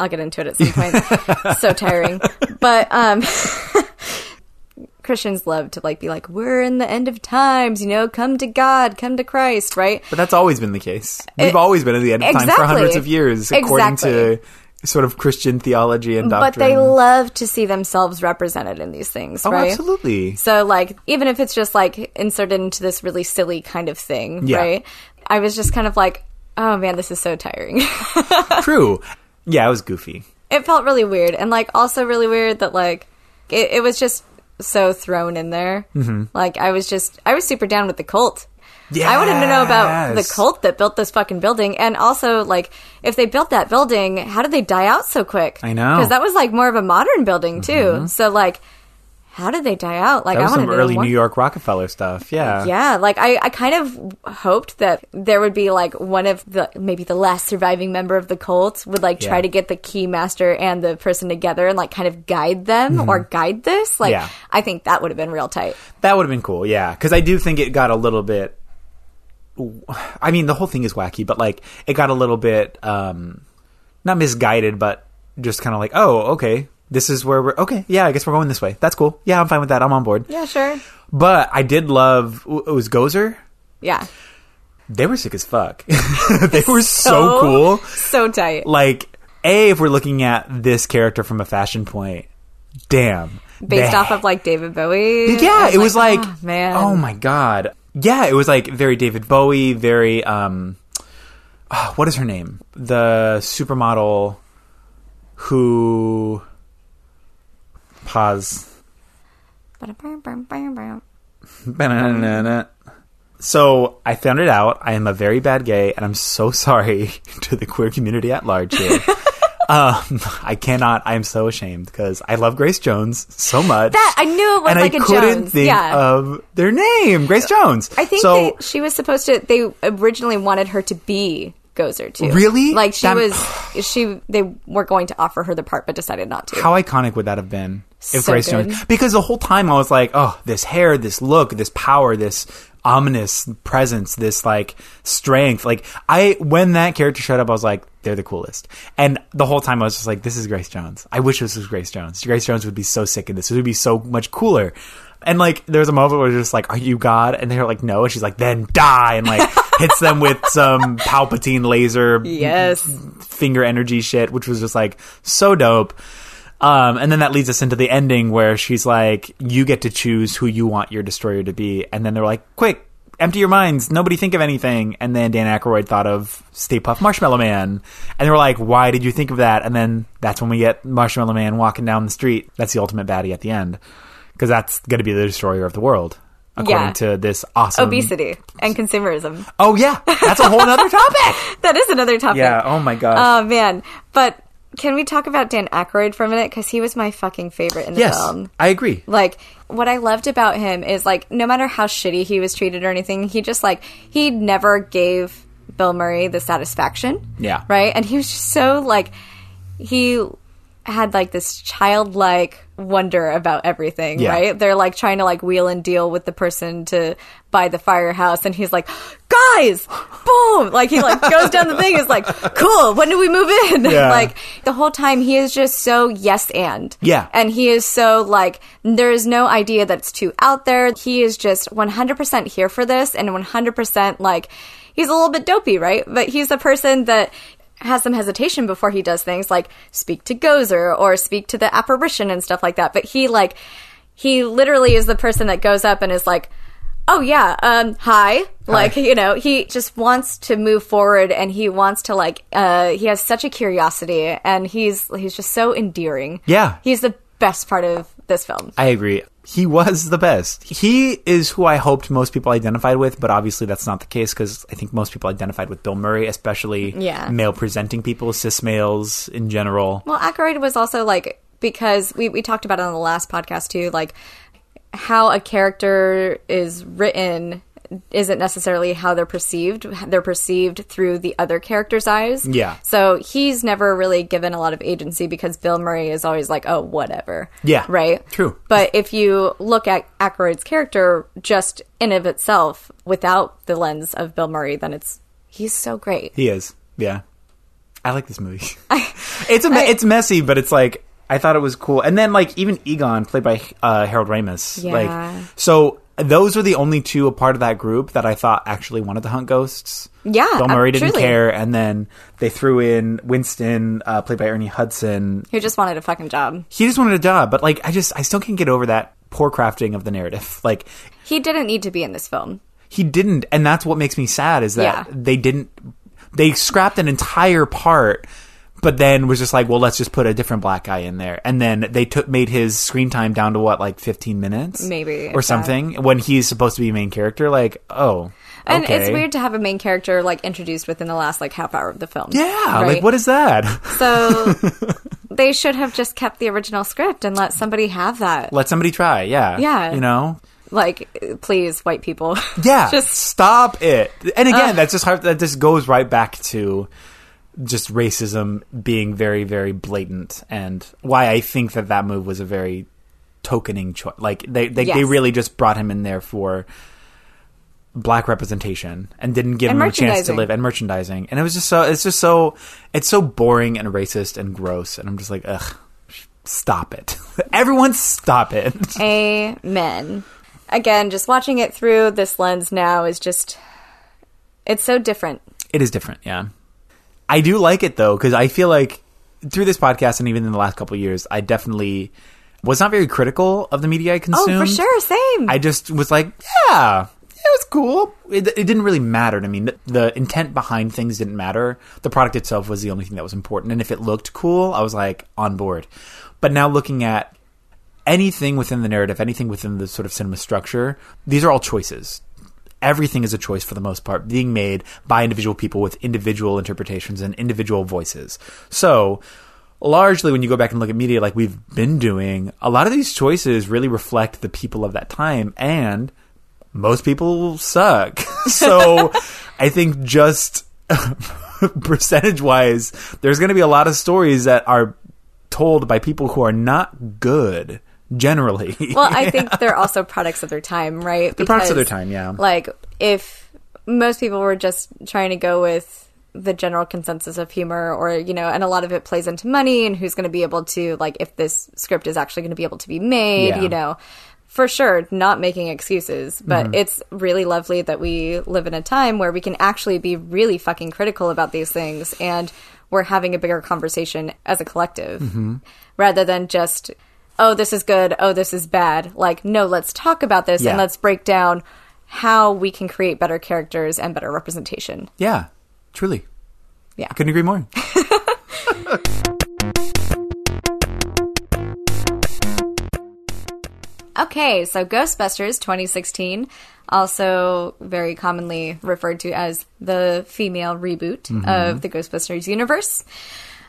I'll get into it at some point. so tiring, but um. Christians love to like be like, we're in the end of times, you know, come to God, come to Christ, right? But that's always been the case. We've It- always been at the end of time for hundreds of years, according Exactly. to sort of Christian theology and doctrine. But they love to see themselves represented in these things, oh, right? absolutely. So, like, even if it's just like inserted into this really silly kind of thing, Yeah. right? I was just kind of like, oh man, this is so tiring. True. Yeah, it was goofy. it felt really weird. And, like, also really weird that, like, it, it was just so thrown in there. Mm-hmm. Like, I was just, I was super down with the cult. Yeah, I wanted to know about the cult that built this fucking building, and also like if they built that building, how did they die out so quick? I know. because that was like more of a modern building too. So like, how did they die out? Like That was I some early. New York Rockefeller stuff. Yeah. Yeah, like I, I kind of hoped that there would be like one of the maybe the last surviving member of the cult would like try Yeah. to get the key master and the person together and like kind of guide them or guide this. Like Mm-hmm. Yeah. I think that would have been real tight. That would have been cool, yeah. Because I do think it got a little bit. I mean, the whole thing is wacky, but like it got a little bit um, not misguided, but just kind of like, oh, okay, this is where we're okay. Yeah, I guess we're going this way. That's cool. Yeah, I'm fine with that. I'm on board. Yeah, sure. But I did love it was Gozer. Yeah. They were sick as fuck. they were so cool. So tight. Like, a if we're looking at this character from a fashion point, damn. Based they- off of like David Bowie. Yeah, it was like, oh, man. Oh my god. Yeah, it was like very David Bowie, very um ah, what is her name? The supermodel who pause. So I found it out. I am a very bad gay, and I'm so sorry to the queer community at large here. um, I cannot. I am so ashamed because I love Grace Jones so much. That I knew it was and like I a couldn't Jones. think yeah. of their name, Grace Jones. I think so. they, she was supposed to. They originally wanted her to be Gozer too. Really? Like she That- was. She they were going to offer her the part, but decided not to. how iconic would that have been if So Grace. Jones? Because the whole time I was like, oh, this hair, this look, this power, this ominous presence, this like strength. Like I, when that character showed up, I was like, they're the coolest. And the whole time I was just like, this is Grace Jones. I wish this was Grace Jones. Grace Jones would be so sick in this. It would be so much cooler. And like, there's a moment where just like, "Are you God?" And they're like, "No." And she's like, "Then die!" And like hits them with some Palpatine laser yes. finger energy shit, which was just like so dope. Um, and then that leads us into the ending where she's like, "You get to choose who you want your destroyer to be," and then they're like, "Quick, empty your minds. Nobody think of anything." And then Dan Aykroyd thought of Stay Puft Marshmallow Man, and they were like, "Why did you think of that?" And then that's when we get Marshmallow Man walking down the street. That's the ultimate baddie at the end, because that's going to be the destroyer of the world. According Yeah. to this awesome Obesity and consumerism. Oh yeah, that's a whole other topic. That is another topic. Yeah. Oh my gosh. Oh man. But can we talk about Dan Aykroyd for a minute? Because he was my fucking favorite in the yes, film. I agree. Like what I loved about him is like no matter how shitty he was treated or anything, he just like he never gave Bill Murray the satisfaction. Yeah. Right? And he was just so like he had like this childlike wonder about everything, Yeah. right? They're like trying to like wheel and deal with the person to buy the firehouse and he's like, "Guys, boom!" Like he like goes down the thing is like, "Cool, when do we move in?" Yeah. like the whole time he is just so yes and. Yeah. And he is so like there is no idea that's too out there. He is just 100% here for this and 100% like he's a little bit dopey, right? But he's the person that has some hesitation before he does things like speak to Gozer or speak to the apparition and stuff like that. But he like he literally is the person that goes up and is like Oh yeah, um hi. Like, you know, he just wants to move forward and he wants to like uh he has such a curiosity and he's he's just so endearing. Yeah. He's the best part of this film. I agree. He was the best. He is who I hoped most people identified with, but obviously that's not the case because I think most people identified with Bill Murray, especially Yeah. male presenting people, cis males in general. Well, Aykroyd was also like because we we talked about it on the last podcast too, like how a character is written isn't necessarily how they're perceived. They're perceived through the other character's eyes. Yeah. So he's never really given a lot of agency because Bill Murray is always like, oh, whatever. Yeah. Right? True. But if you look at Aykroyd's character just in of itself without the lens of Bill Murray, then it's he's so great. He is. Yeah. I like this movie. it's a, it's messy, but it's like I thought it was cool. And then like even Egon, played by uh, Harold Ramis, Yeah. like so those were the only two a part of that group that I thought actually wanted to hunt ghosts. Yeah, Bill uh, Murray didn't truly. care, and then they threw in Winston, uh, played by Ernie Hudson. Who just wanted a fucking job. He just wanted a job, but like I just I still can't get over that poor crafting of the narrative. Like He didn't need to be in this film. he didn't and that's what makes me sad is that Yeah. they didn't they scrapped an entire part but then was just like well let's just put a different black guy in there and then they took made his screen time down to what like 15 minutes Maybe, or that. something when he's supposed to be a main character like oh And okay. it's weird to have a main character like introduced within the last like half hour of the film. yeah right? like what is that So they should have just kept the original script and let somebody have that. let somebody try yeah Yeah. you know Like, please, white people. Yeah, just stop it. And again, that's just hard. That just goes right back to just racism being very, very blatant, and why I think that that move was a very tokening choice. Like they, they, they really just brought him in there for black representation and didn't give And him a chance to live and merchandising. And it was just so. It's just so. It's so boring and racist and gross. And I'm just like, ugh, stop it. Everyone, stop it. Amen. Again, just watching it through this lens now is just. It's so different. It is different, yeah. I do like it though because I feel like through this podcast and even in the last couple of years, I definitely was not very critical of the media I consumed. Oh, for sure. Same. I just was like, yeah, it was cool. It, it didn't really matter to me. The, the intent behind things didn't matter. The product itself was the only thing that was important. And if it looked cool, I was like on board. But now looking at anything within the narrative, anything within the sort of cinema structure, these are all choices. Everything is a choice for the most part, being made by individual people with individual interpretations and individual voices. So, largely when you go back and look at media like we've been doing, a lot of these choices really reflect the people of that time and most people suck. so, I think just percentage wise, there's going to be a lot of stories that are told by people who are not good generally. well, I think they're also products of their time, right? They're products of their time, yeah. Like, if most people were just trying to go with the general consensus of humor, or, you know, and a lot of it plays into money and who's going to be able to, like, if this script is actually going to be able to be made, Yeah. you know. For sure, not making excuses, but Mm-hmm. it's really lovely that we live in a time where we can actually be really fucking critical about these things and we're having a bigger conversation as a collective Mm-hmm. rather than just, oh, this is good, oh, this is bad. Like, no, let's talk about this Yeah. and let's break down how we can create better characters and better representation. yeah, truly. Yeah. I couldn't agree more. Okay, so Ghostbusters 2016, also very commonly referred to as the female reboot mm-hmm. of the Ghostbusters universe.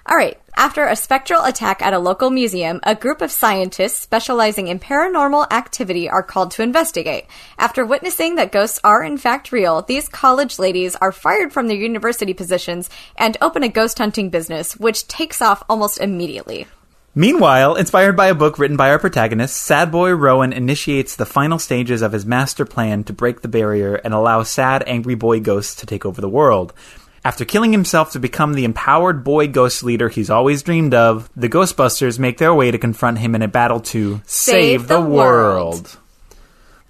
All right, after a spectral attack at a local museum, a group of scientists specializing in paranormal activity are called to investigate. After witnessing that ghosts are in fact real, these college ladies are fired from their university positions and open a ghost hunting business, which takes off almost immediately. Meanwhile, inspired by a book written by our protagonist, Sad Boy Rowan initiates the final stages of his master plan to break the barrier and allow sad, angry boy ghosts to take over the world. After killing himself to become the empowered boy ghost leader he's always dreamed of, the Ghostbusters make their way to confront him in a battle to save, the the, world.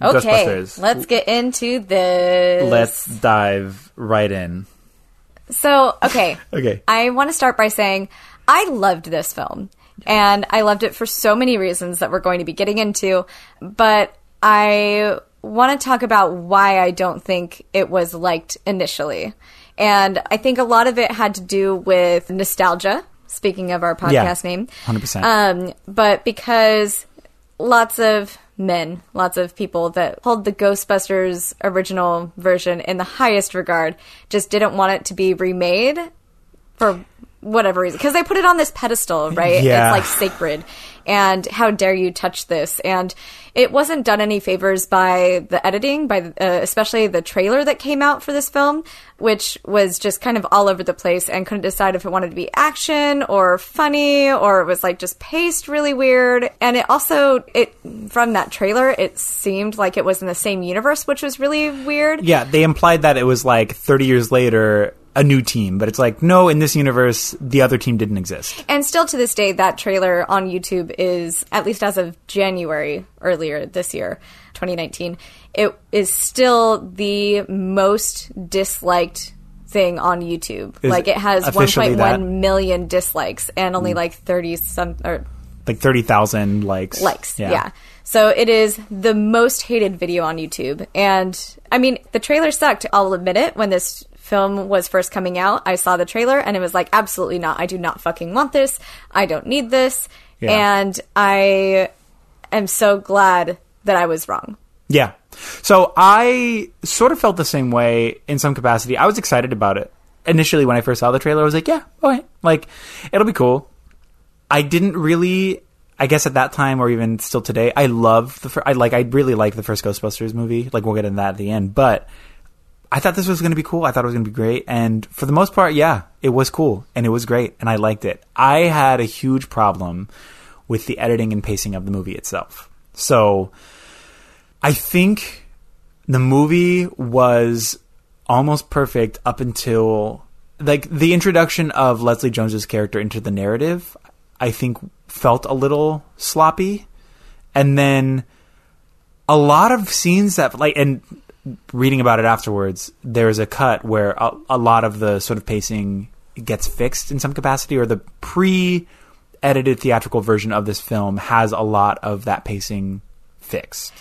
Okay, let's get into this. Let's dive right in. So, okay. Okay. I want to start by saying I loved this film. And I loved it for so many reasons that we're going to be getting into. But I want to talk about why I don't think it was liked initially. And I think a lot of it had to do with nostalgia, speaking of our podcast Yeah, name. 100%. Um, but because lots of men, lots of people that hold the Ghostbusters original version in the highest regard just didn't want it to be remade for whatever reason because they put it on this pedestal, right? Yeah. It's like sacred. And how dare you touch this? And it wasn't done any favors by the editing, by the, uh, especially the trailer that came out for this film, which was just kind of all over the place and couldn't decide if it wanted to be action or funny or it was like just paced really weird. And it also it from that trailer, it seemed like it was in the same universe, which was really weird. Yeah, they implied that it was like 30 years later a new team, but it's like no, in this universe the other team didn't exist. And still to this day, that trailer on YouTube is, at least as of January earlier this year, 2019, it is still the most disliked thing on YouTube. Is like it has officially 1.1 that? million dislikes and only mm. like 30 some or Like 30,000 likes. likes. Yeah. Yeah. So it is the most hated video on YouTube. And I mean, the trailer sucked. I'll admit it. When this film was first coming out, I saw the trailer and it was like, absolutely not. I do not fucking want this. I don't need this. Yeah. And I am so glad that I was wrong. Yeah. So I sort of felt the same way in some capacity. I was excited about it. Initially, when I first saw the trailer, I was like, yeah, okay. Like, it'll be cool. I didn't really, I guess at that time or even still today, I love the, fir- I like, I really like the first Ghostbusters movie. Like, we'll get into that at the end. But I thought this was going to be cool. I thought it was going to be great. And for the most part, yeah, it was cool and it was great and I liked it. I had a huge problem with the editing and pacing of the movie itself. So I think the movie was almost perfect up until like the introduction of Leslie Jones's character into the narrative. I think felt a little sloppy, and then a lot of scenes that like and reading about it afterwards, there's a cut where a, a lot of the sort of pacing gets fixed in some capacity, or the pre-edited theatrical version of this film has a lot of that pacing fixed.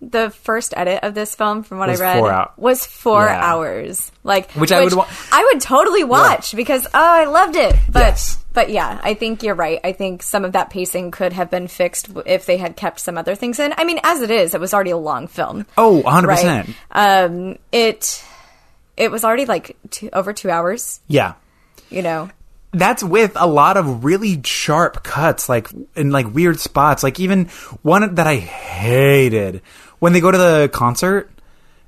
The first edit of this film, from what Was I read, four hou- was four Yeah. hours. Like Which I would wa- I would totally watch because oh, I loved it. But Yes. but yeah, I think you're right. I think some of that pacing could have been fixed if they had kept some other things in. I mean, as it is, it was already a long film. Oh, 100%. Um, it it was already like two, over two hours. Yeah. You know, that's with a lot of really sharp cuts, like in like weird spots. Like even one that I hated when they go to the concert,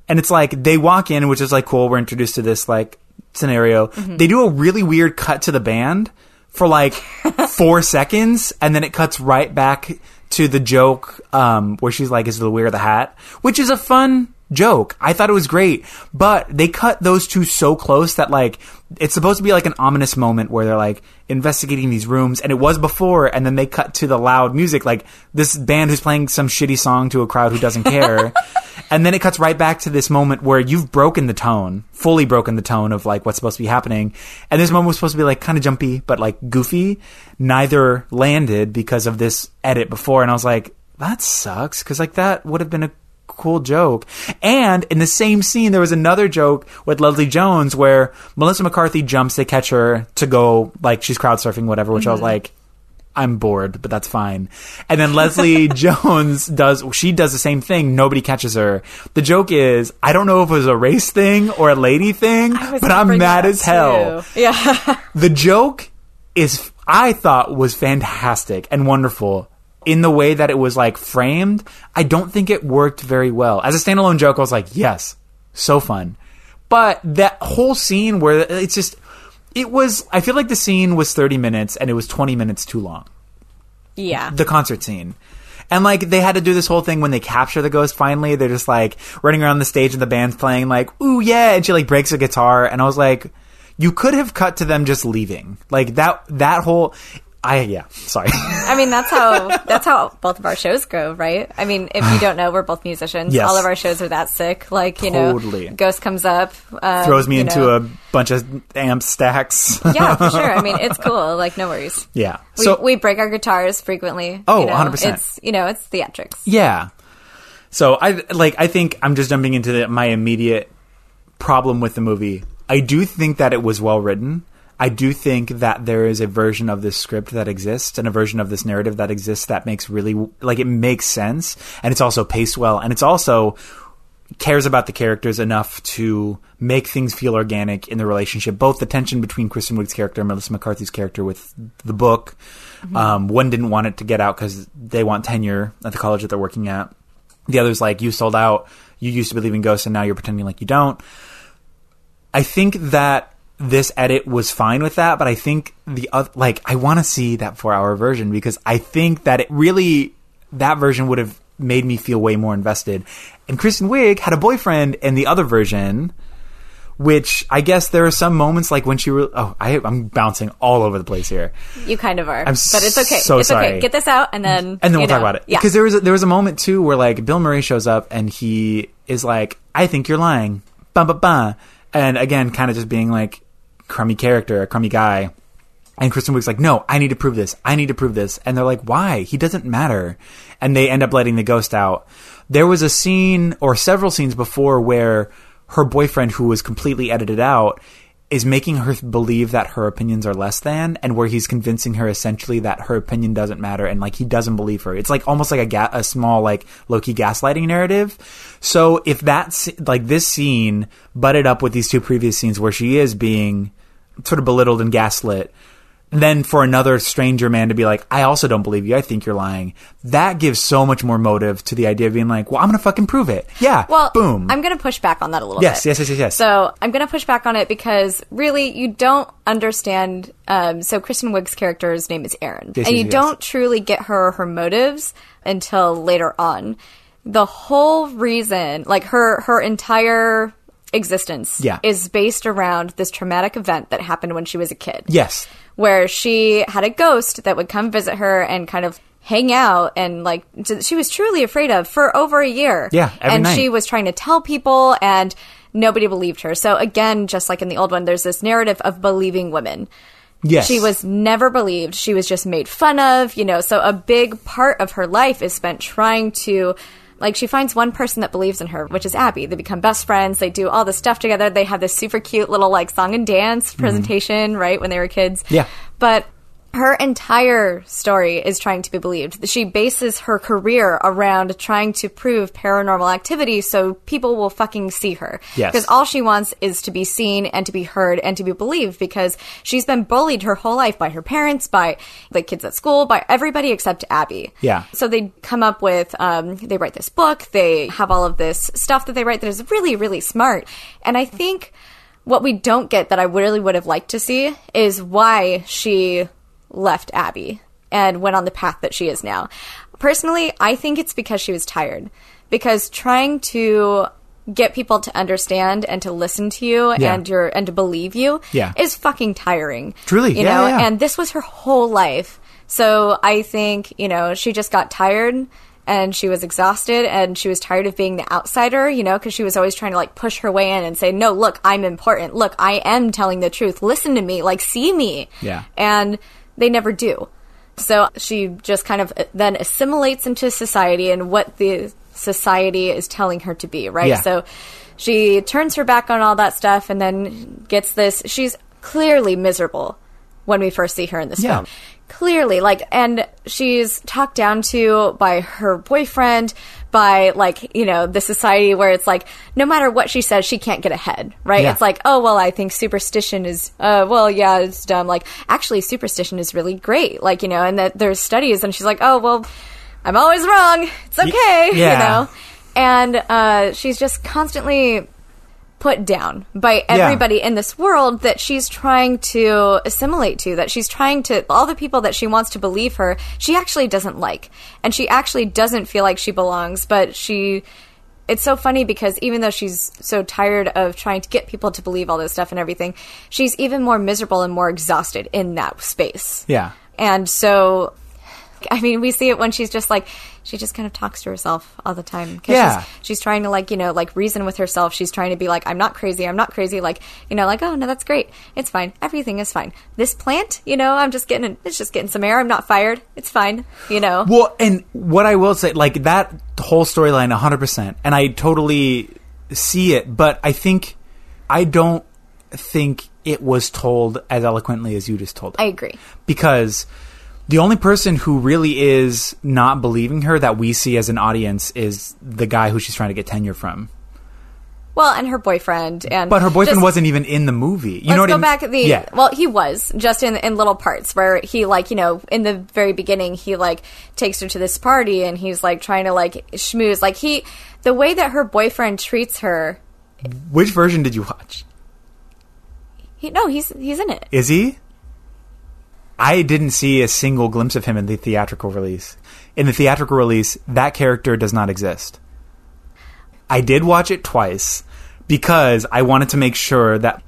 and it's like they walk in, which is like cool. We're introduced to this like scenario. They do a really weird cut to the band for like four seconds, and then it cuts right back to the joke um, where she's like, "Is the wear the hat?" Which is a fun joke. I thought it was great, but they cut those two so close that like it's supposed to be like an ominous moment where they're like investigating these rooms, and it was before, and then they cut to the loud music, like this band who's playing some shitty song to a crowd who doesn't care, and then it cuts right back to this moment where you've broken the tone, fully broken the tone of like what's supposed to be happening, and this moment was supposed to be like kind of jumpy but like goofy. Neither landed because of this edit before, and I was like, that sucks because like that would have been a cool joke. And in the same scene, there was another joke with Leslie Jones where Melissa McCarthy jumps, they catch her to go, like, she's crowd surfing, whatever, which I was like, I'm bored, but that's fine. And then Leslie Jones does, she does the same thing. Nobody catches her. The joke is, I don't know if it was a race thing or a lady thing, but I'm mad as hell. too. Yeah. The joke is, I thought was fantastic and wonderful in the way that it was like framed. I don't think it worked very well. As a standalone joke, I was like, yes, so fun. But that whole scene where it's just, it was, I feel like the scene was 30 minutes and it was 20 minutes too long. yeah. The concert scene. And like they had to do this whole thing when they capture the ghost finally, they're just like running around the stage and the band's playing like, ooh yeah, and she like breaks a guitar and I was like, you could have cut to them just leaving. Like that that whole I yeah, sorry. I mean, that's how that's how both of our shows go, right? I mean, if you don't know, we're both musicians. Yes. All of our shows are that sick. Like you Totally. know, Ghost comes up, um, Throws me into know. a bunch of amp stacks. yeah, for sure. I mean, it's cool. Like no worries. yeah. We, So we break our guitars frequently. Oh, you know? 100%. It's you know, it's theatrics. Yeah. So I like I think I'm just jumping into the, my immediate problem with the movie. I do think that it was well written. I do think that there is a version of this script that exists and a version of this narrative that exists that makes really like it makes sense and it's also paced well and it's also cares about the characters enough to make things feel organic in the relationship. Both the tension between Kristen Wiig's character and Melissa McCarthy's character with the book. Um, one didn't want it to get out because they want tenure at the college that they're working at. The other's like, you sold out. You used to believe in ghosts, and now you're pretending like you don't. I think that this edit was fine with that, but I think the other, like, I want to see that four hour version because I think that it really, that version would have made me feel way more invested. And Kristen Wiig had a boyfriend in the other version, which I guess there are some moments like when she, re- oh, I, I'm bouncing all over the place here. You kind of are, I'm but it's okay. so it's sorry. okay. Get this out, and then and then we'll talk about it. Yeah, Because there was a, there was a moment too where like Bill Murray shows up and he is like, "I think you're lying," ba ba ba, and again, kind of just being like crummy character, a crummy guy. And Kristen Wiig's like, "No, I need to prove this. I need to prove this." And they're like, "Why? He doesn't matter." And they end up letting the ghost out. There was a scene or several scenes before where her boyfriend, who was completely edited out, is making her believe that her opinions are less than, and where he's convincing her essentially that her opinion doesn't matter, and like he doesn't believe her. It's like almost like a ga- a small like low key gaslighting narrative. So if that's like this scene butted up with these two previous scenes where she is being sort of belittled and gaslit, then for another stranger man to be like, I also don't believe you. I think you're lying. That gives so much more motive to the idea of being like, well, I'm going to fucking prove it. Yeah. Well, boom. I'm going to push back on that a little Yes, bit. yes, yes, yes, yes. So I'm going to push back on it because really you don't understand. Um, so Kristen Wiig's character's name is Erin, Yes, and you yes. don't truly get her her motives until later on. The whole reason, like her her entire existence, Yeah. is based around this traumatic event that happened when she was a kid yes. where she had a ghost that would come visit her and kind of hang out and like she was truly afraid of for over a year. Yeah, every and night. she was trying to tell people and nobody believed her. So again, just like in the old one, there's this narrative of believing women. Yes. She was never believed. She was just made fun of, you know. So a big part of her life is spent trying to like she finds one person that believes in her, which is Abby. They become best friends. They do all this stuff together. They have this super cute little like song and dance presentation, right, when they were kids. Mm-hmm. Yeah. But her entire story is trying to be believed. She bases her career around trying to prove paranormal activity so people will fucking see her. Yes. Because all she wants is to be seen and to be heard and to be believed because she's been bullied her whole life by her parents, by the kids at school, by everybody except Abby. Yeah. So they come up with, um, they write this book, they have all of this stuff that they write that is really, really smart. And I think what we don't get that I really would have liked to see is why she left Abby and went on the path that she is now. Personally, I think it's because she was tired. Because trying to get people to understand and to listen to you Yeah. and your and to believe you Yeah. is fucking tiring. Truly, you yeah, know, yeah, yeah. and this was her whole life. So I think, you know, she just got tired and she was exhausted and she was tired of being the outsider, you know, because she was always trying to like push her way in and say, no, look, I'm important. Look, I am telling the truth. Listen to me. Like, see me. Yeah. And they never do. So she just kind of uh, then assimilates into society and what the society is telling her to be, right? Yeah. So she turns her back on all that stuff and then gets this. She's clearly miserable when we first see her in this Yeah. film. Clearly, like, and she's talked down to by her boyfriend, by like, you know, the society where it's like, no matter what she says, she can't get ahead, right? Yeah. It's like, oh, well, I think superstition is, uh, well, yeah, it's dumb. Like, actually, superstition is really great. Like, you know, and that there's studies, and she's like, oh, well, I'm always wrong. It's okay, yeah. you know? And uh, she's just constantly put down by everybody in this world that she's trying to assimilate to, that she's trying to, all the people that she wants to believe her, she actually doesn't like. And she actually doesn't feel like she belongs, but she. It's so funny because even though she's so tired of trying to get people to believe all this stuff and everything, she's even more miserable and more exhausted in that space. Yeah. And so, I mean, we see it when she's just like, she just kind of talks to herself all the time. Yeah. She's, she's trying to, like, you know, like reason with herself. She's trying to be like, I'm not crazy. I'm not crazy. Like, you know, like, oh, no, that's great. It's fine. Everything is fine. This plant, you know, I'm just getting, it's just getting some air. I'm not fired. It's fine. You know? Well, and what I will say, like that whole storyline, 100%, and I totally see it, but I think, I don't think it was told as eloquently as you just told it. I agree. because the only person who really is not believing her that we see as an audience is the guy who she's trying to get tenure from. Well, and her boyfriend, and But her boyfriend just- wasn't even in the movie. You know what go I mean? back the yeah. well, he was just in in little parts where he like you know in the very beginning he like takes her to this party and he's like trying to like schmooze like he the way that her boyfriend treats her. Which version did you watch? He no, he's he's in it. Is he? I didn't see a single glimpse of him in the theatrical release. In the theatrical release, that character does not exist. I did watch it twice because I wanted to make sure that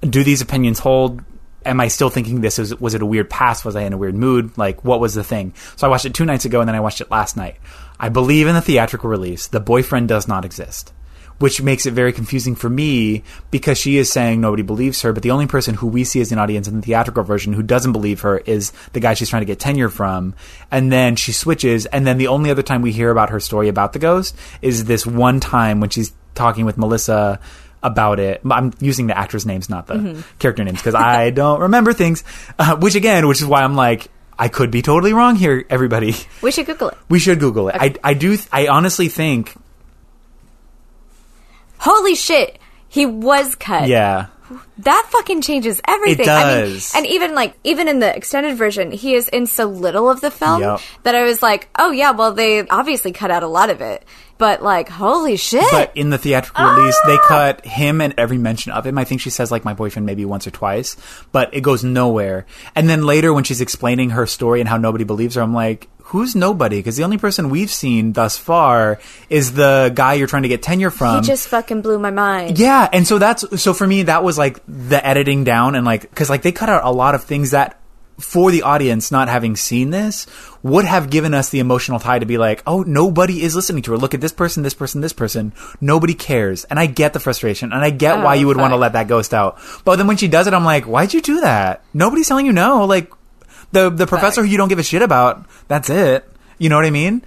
do these opinions hold? Am I still thinking this was was it a weird past? Was I in a weird mood? Like what was the thing? So I watched it two nights ago and then I watched it last night. I believe in the theatrical release, the boyfriend does not exist. Which makes it very confusing for me because she is saying nobody believes her, but the only person who we see as an audience in the theatrical version who doesn't believe her is the guy she's trying to get tenure from. And then she switches, and then the only other time we hear about her story about the ghost is this one time when she's talking with Melissa about it. I'm using the actors' names, not the character names, because I don't remember things. Uh, which again, which is why I'm like, I could be totally wrong here, everybody. We should Google it. We should Google it. I, I do. I honestly think, Holy shit, he was cut. yeah, That fucking changes everything. It I mean, does. and even like even in the extended version, he is in so little of the film Yep. that I was like, oh yeah, well they obviously cut out a lot of it. But like, holy shit. but in the theatrical ah! release, they cut him and every mention of him. I think she says like my boyfriend maybe once or twice, but it goes nowhere. And then later when she's explaining her story and how nobody believes her, I'm like, who's nobody? Because the only person we've seen thus far is the guy you're trying to get tenure from. he just fucking blew my mind. Yeah, and so that's so for me that was like the editing down and like because like they cut out a lot of things that for the audience not having seen this would have given us the emotional tie to be like, oh, nobody is listening to her. Look at this person, this person, this person. Nobody cares, and I get the frustration, and I get why Oh, you would want to let that ghost out. But then when she does it, I'm like, why'd you do that? Nobody's telling you no. Like the the professor who you don't give a shit about. That's it. You know what I mean?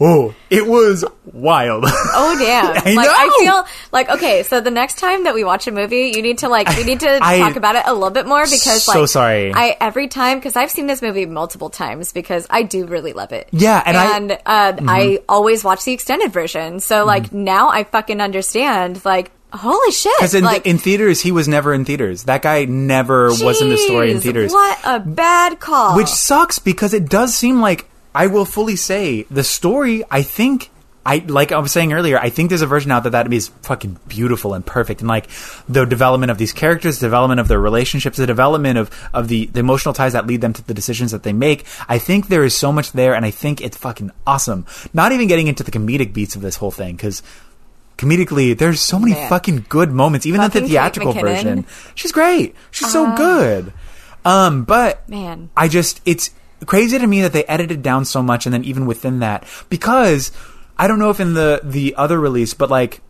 Oh, it was wild. Oh damn! I like I feel like okay. So the next time that we watch a movie, you need to like we need to I- talk about it a little bit more because So like sorry. I every time because I've seen this movie multiple times because I do really love it. Yeah, and I- and uh, I always watch the extended version. So like Mm-hmm. now I fucking understand. Like holy shit! Because in, like, in theaters, he was never in theaters. That guy never was in the story in theaters. What a bad call. Which sucks because it does seem like, I will fully say, the story, I think. I like I was saying earlier. I think there's a version out there that is fucking beautiful and perfect, and like the development of these characters, the development of their relationships, the development of of the, the emotional ties that lead them to the decisions that they make. I think there is so much there, and I think it's fucking awesome. Not even getting into the comedic beats of this whole thing because comedically, there's so many Man. fucking good moments, even in the theatrical version. She's great. She's so good. Um, but Man. I just it's crazy to me that they edited down so much, and then even within that, because I don't know if in the the other release, but like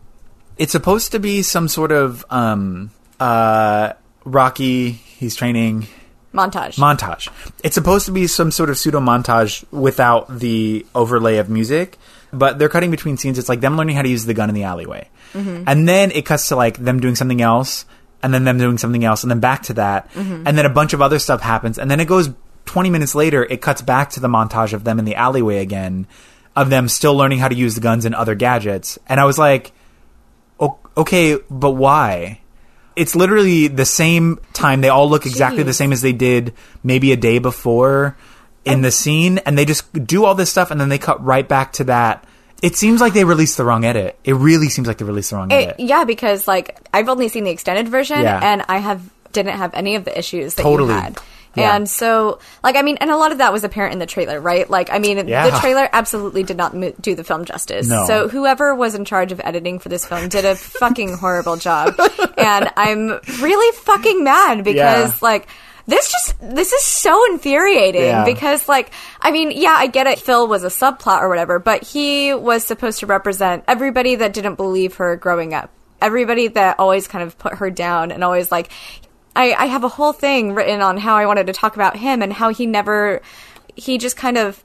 it's supposed to be some sort of um uh Rocky. He's training montage. montage. It's supposed to be some sort of pseudo montage without the overlay of music, but they're cutting between scenes. It's like them learning how to use the gun in the alleyway, mm-hmm. and then it cuts to like them doing something else, and then them doing something else, and then back to that, mm-hmm. and then a bunch of other stuff happens, and then it goes. 20 minutes later, it cuts back to the montage of them in the alleyway again, of them still learning how to use the guns and other gadgets. And I was like, okay, but why? It's literally the same time. They all look exactly the same as they did maybe a day before in the scene, and they just do all this stuff, and then they cut right back to that. It seems like they released the wrong edit. It really seems like they released the wrong It- edit. yeah, because like I've only seen the extended version, Yeah. and I have didn't have any of the issues that Totally. you had. Yeah. And so, like, I mean, and a lot of that was apparent in the trailer, right? Like, I mean, Yeah. the trailer absolutely did not mo- do the film justice. No. So, whoever was in charge of editing for this film did a fucking horrible job. And I'm really fucking mad because, Yeah. like, this just this is so infuriating Yeah. because like I mean yeah I get it Phil was a subplot or whatever but he was supposed to represent everybody that didn't believe her growing up everybody that always kind of put her down and always like I, I have a whole thing written on how I wanted to talk about him and how he never he just kind of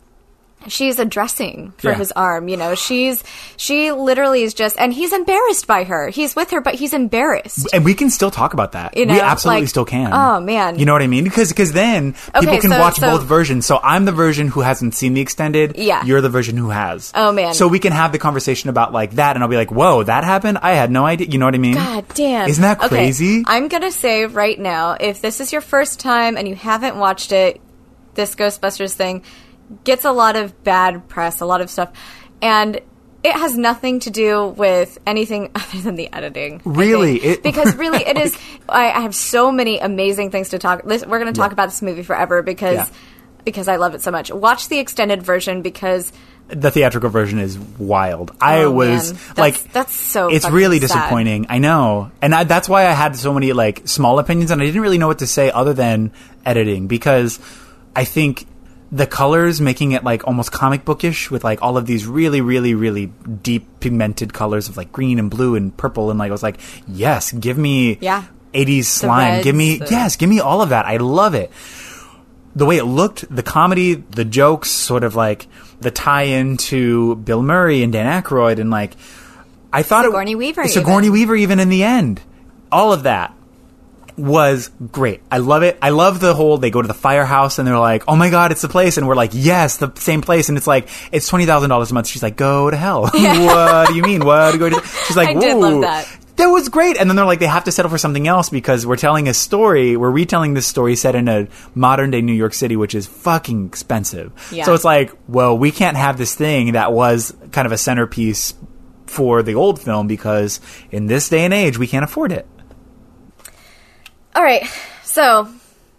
she's a dressing for Yeah. his arm. You know, she's she literally is just, and he's embarrassed by her. He's with her, but he's embarrassed. and we can still talk about that. You know, we absolutely like- still can. oh, man. you know what I mean? Because because then people Okay, can so- watch so- both versions. So I'm the version who hasn't seen the extended. Yeah. you're the version who has. Oh, man. So we can have the conversation about like that, and I'll be like, "Whoa, that happened! I had no idea." You know what I mean? God damn. Isn't that Okay, crazy? I'm going to say right now if this is your first time and you haven't watched it, this Ghostbusters thing gets a lot of bad press, a lot of stuff. And it has nothing to do with anything other than the editing. Really? It- because really, it is. I, I have so many amazing things to talk. This, we're going to talk about this movie forever because Yeah. because I love it so much. Watch the extended version because the theatrical version is wild. I Oh, was. That's- like, that's so It's really sad. disappointing. I know, and I, that's why I had so many like small opinions, and I didn't really know what to say other than editing because I think the colors making it like almost comic bookish with like all of these really, really, really deep pigmented colors of like green and blue and purple, and like I was like, yes, give me Yeah. 80s slime, give me the- yes, give me all of that. I love it the way it looked, the comedy, the jokes, sort of like the tie-in to Bill Murray and Dan Aykroyd, and like I thought Sigourney it, Weaver Sigourney even. Weaver, even in the end, all of that was great. I love it. I love the whole they go to the firehouse and they're like, "Oh my god, it's the place," and we're like, "Yes, the same place." And it's like it's twenty thousand dollars a month. She's like, "Go to hell." what do you mean? What do you go to? She's like, I did love that. That was great. And then they're like, they have to settle for something else because we're telling a story. We're retelling this story set in a modern day New York City, which is fucking expensive. Yeah. So it's like, well, we can't have this thing that was kind of a centerpiece for the old film because in this day and age, we can't afford it. All right. So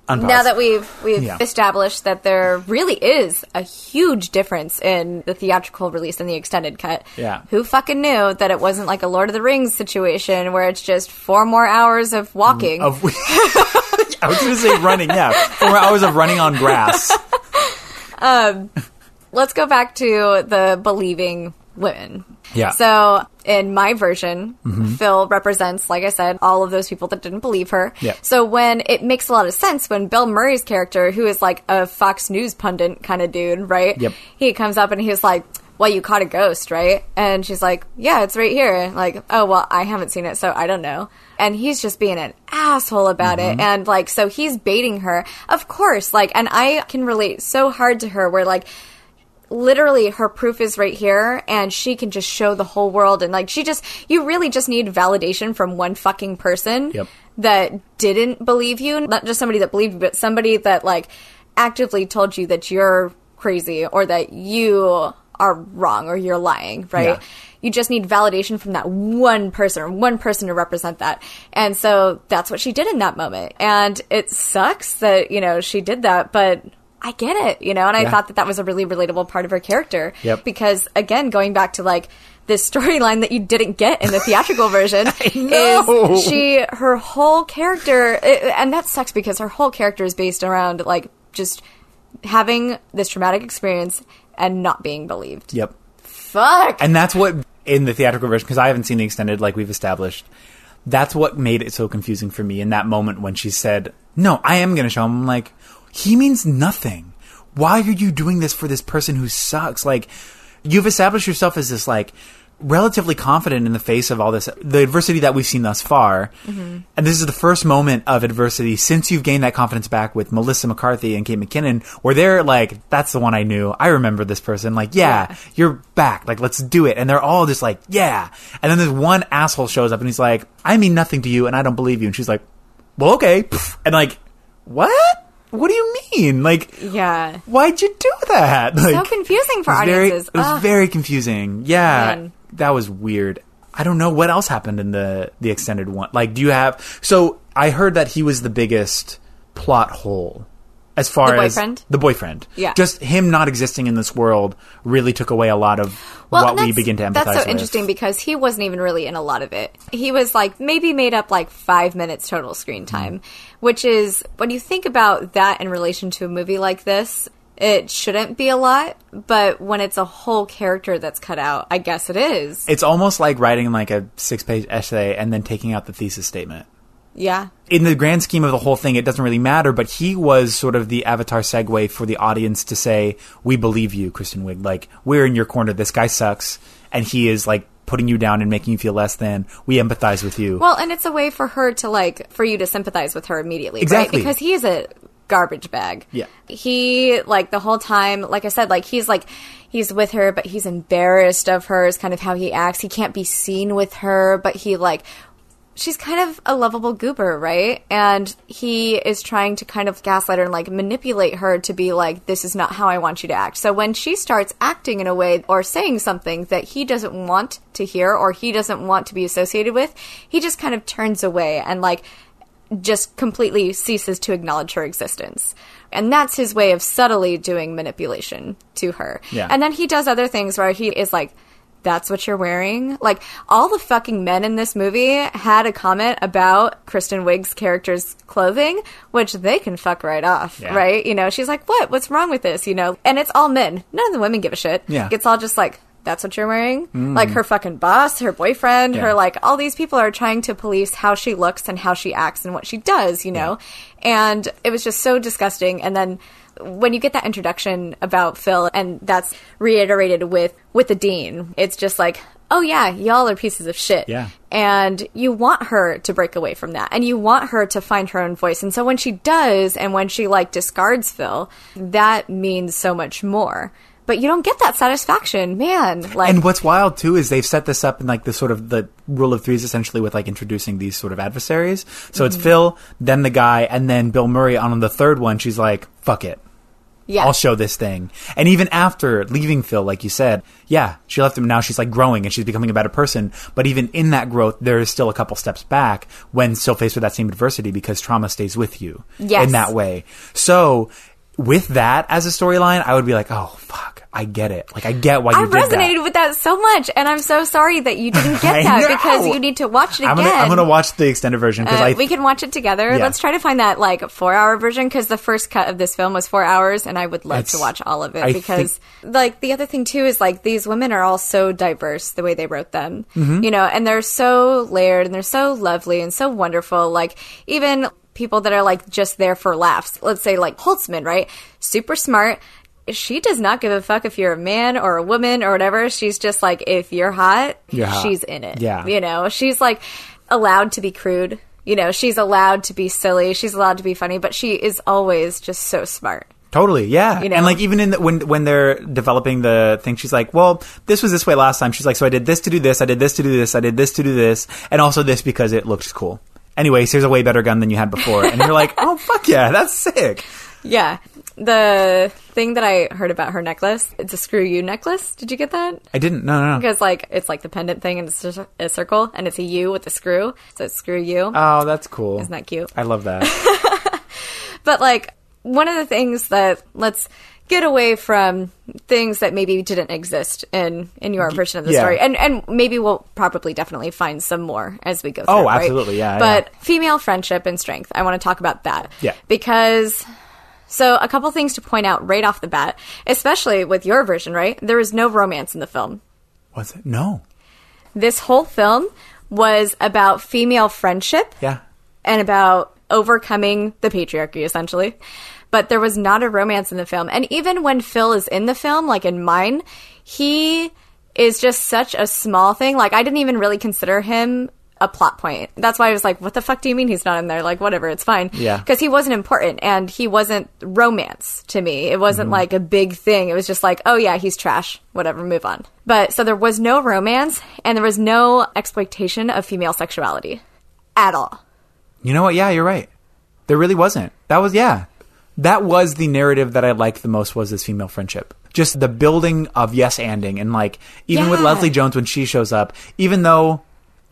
Unpause. now that we've we've Yeah. established that there really is a huge difference in the theatrical release and the extended cut. Yeah. Who fucking knew that it wasn't like a Lord of the Rings situation where it's just four more hours of walking? Of, I was going to say running, yeah. Four hours of running on grass. Um, let's go back to the believing women. Yeah. So in my version, mm-hmm. Phil represents, like I said, all of those people that didn't believe her. Yeah. So when it makes a lot of sense when Bill Murray's character, who is like a Fox News pundit kind of dude, right? Yep. He comes up and he's like, well, you caught a ghost, right? And she's like, yeah, it's right here. Like, oh, well, I haven't seen it, so I don't know. And he's just being an asshole about it. Mm-hmm. And like, so he's baiting her. Of course, like, and I can relate so hard to her where like, literally her proof is right here and she can just show the whole world and like she just you really just need validation from one fucking person Yep. that didn't believe you not just somebody that believed you but somebody that like actively told you that you're crazy or that you are wrong or you're lying right Yeah. you just need validation from that one person or one person to represent that and so that's what she did in that moment and it sucks that you know she did that but I get it, you know, and I Yeah. thought that that was a really relatable part of her character. Yep. Because again, going back to like this storyline that you didn't get in the theatrical version is she her whole character, and that sucks because her whole character is based around like just having this traumatic experience and not being believed. Yep. Fuck. And that's what in the theatrical version because I haven't seen the extended like we've established. That's what made it so confusing for me in that moment when she said, "No, I am going to show him." I'm like, he means nothing. Why are you doing this for this person who sucks? Like, you've established yourself as this like relatively confident in the face of all this the adversity that we've seen thus far. Mm-hmm. And this is the first moment of adversity since you've gained that confidence back with melissa mccarthy and kate mckinnon where they're like that's the one i knew. I remember this person. Like yeah, Yeah. you're back. Like let's do it. And they're all just like yeah. And then this one asshole shows up and he's like i mean nothing to you and i don't believe you. And she's like well okay. And like what what do you mean like yeah. why'd you do that like So confusing for it was very, audiences. it was very confusing. Yeah, Man. that was weird. I don't know what else happened in the the extended one. Like, do you have? So I heard that he was the biggest plot hole as far The as the boyfriend. Yeah. just him not existing in this world really took away a lot of what we begin to empathize That's so with. interesting because he wasn't even really in a lot of it. He was like maybe made up like five minutes total screen Mm-hmm. time, which is when you think about that in relation to a movie like this, it shouldn't be a lot. But when it's a whole character that's cut out, I guess it is. It's almost like writing like a six page essay and then taking out the thesis statement. Yeah. in the grand scheme of the whole thing, it doesn't really matter. But he was sort of the avatar segue for the audience to say, "We believe you, Kristen Wiig. Like we're in your corner. This guy sucks, and he is like putting you down and making you feel less than. We empathize with you." Well, and it's a way for her to like for you to sympathize with her immediately, Exactly. right? Because he is a garbage bag. Yeah. He like the whole time, like I said, like he's like he's with her, but he's embarrassed of her. Is kind of how he acts. He can't be seen with her, but he like she's kind of a lovable goober, right? And he is trying to kind of gaslight her and like manipulate her to be like, this is not how I want you to act. So when she starts acting in a way or saying something that he doesn't want to hear or he doesn't want to be associated with, he just kind of turns away and like just completely ceases to acknowledge her existence. And that's his way of subtly doing manipulation to her. Yeah. And then he does other things where he is like, that's what you're wearing? Like, all the fucking men in this movie had a comment about Kristen Wiig's character's clothing, which they can fuck right off, Yeah. right? You know, she's like, what? What's wrong with this? You know? And it's all men. None of the women give a shit. Yeah. It's all just like, that's what you're wearing? Mm. Like her fucking boss, her boyfriend, Yeah. her like all these people are trying to police how she looks and how she acts and what she does, you know? And it was just so disgusting. And then when you get that introduction about Phil and that's reiterated with with the dean, it's just like, oh yeah, y'all are pieces of shit. Yeah. And you want her to break away from that. And you want her to find her own voice. And so when she does and when she like discards Phil, that means so much more. But you don't get that satisfaction, man. Like And what's wild too is they've set this up in like the sort of the rule of threes essentially with like introducing these sort of adversaries. So Mm-hmm. it's Phil, then the guy, and then Bill Murray on the third one. She's like, "Fuck it, yeah. I'll show this thing." And even after leaving Phil, like you said, yeah, she left him. Now she's like growing and she's becoming a better person. But even in that growth, there is still a couple steps back when still faced with that same adversity because trauma stays with you Yes. in that way. So. With that as a storyline, I would be like, "Oh fuck, I get it. Like, I get why you I did that." resonated with that so much, and I'm so sorry that you didn't get that because you need to watch it again. I'm gonna I'm gonna watch the extended version because Uh, we can watch it together. Yeah. Let's try to find that like four hour version because the first cut of this film was four hours, and I would love to watch all of it I because like the other thing too is like these women are all so diverse the way they wrote them, Mm-hmm. you know, and they're so layered and they're so lovely and so wonderful. Like even people that are like just there for laughs. Let's say like Holtzman, right? Super smart. She does not give a fuck if you're a man or a woman or whatever. She's just like, if you're hot, You're hot. she's in it. Yeah. You know, she's like allowed to be crude. You know, she's allowed to be silly. She's allowed to be funny, but she is always just so smart. totally yeah. You know? And like even in the, when when they're developing the thing, she's like, "Well, this was this way last time." She's like, "So I did this to do this. I did this to do this. I did this to do this, and also this because it looked cool." Anyways, here's a way better gun than you had before, and you're like, "Oh fuck yeah, that's sick." Yeah. The thing that I heard about her necklace, it's a screw you necklace. Did you get that? I didn't. No, no, no. Because like it's like the pendant thing and it's just a circle and it's a U with a screw. So it's screw you. Oh, that's cool. Isn't that cute? I love that. But like one of the things that let's get away from things that maybe didn't exist in in your version of the yeah. story, and and maybe we'll probably definitely find some more as we go. Oh, through, Oh, right? absolutely, yeah, But female friendship and strength, I want to talk about that. Yeah. because. So, a couple things to point out right off the bat, especially with your version, right? There is no romance in the film. Was it? No. This whole film was about female friendship Yeah. and about overcoming the patriarchy essentially but there was not a romance in the film. And even when phil is in the film like in mine he is just such a small thing. Like i didn't even really consider him a plot point. That's why i was like what the fuck do you mean he's not in there? Like whatever it's fine. Yeah. because he wasn't important and he wasn't romance to me. It wasn't mm-hmm. like a big thing. It was just like oh yeah he's trash. Whatever move on. But so there was no romance and there was no exploitation of female sexuality at all. You know what? Yeah, you're right. There really wasn't. That was yeah. That was the narrative that I liked the most was this female friendship. Just the building of yes anding and like even with Leslie Jones when she shows up, even though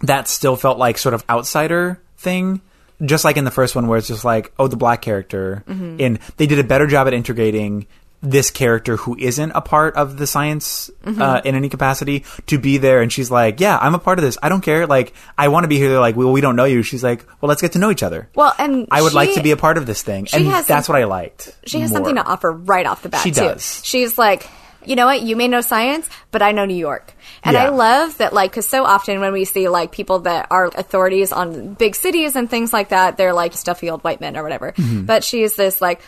that still felt like sort of outsider thing, just like in the first one where it's just like, oh, the black character. Mm-hmm. And they did a better job at integrating this character who isn't a part of the science Mm-hmm. uh, in any capacity to be there and she's like yeah i'm a part of this i don't care like i want to be here they're like well we don't know you she's like well let's get to know each other Well, and I would like to be a part of part part of this thing, she and that's some- what I liked. She has more. something to offer right off the bat. She too. does. She's like, you know what? You may know science, but I know New York. And I love that, like, because so often when we see, like, people that are authorities on big cities and things like that, they're like stuffy old white men or whatever. Mm-hmm. But she's this, like,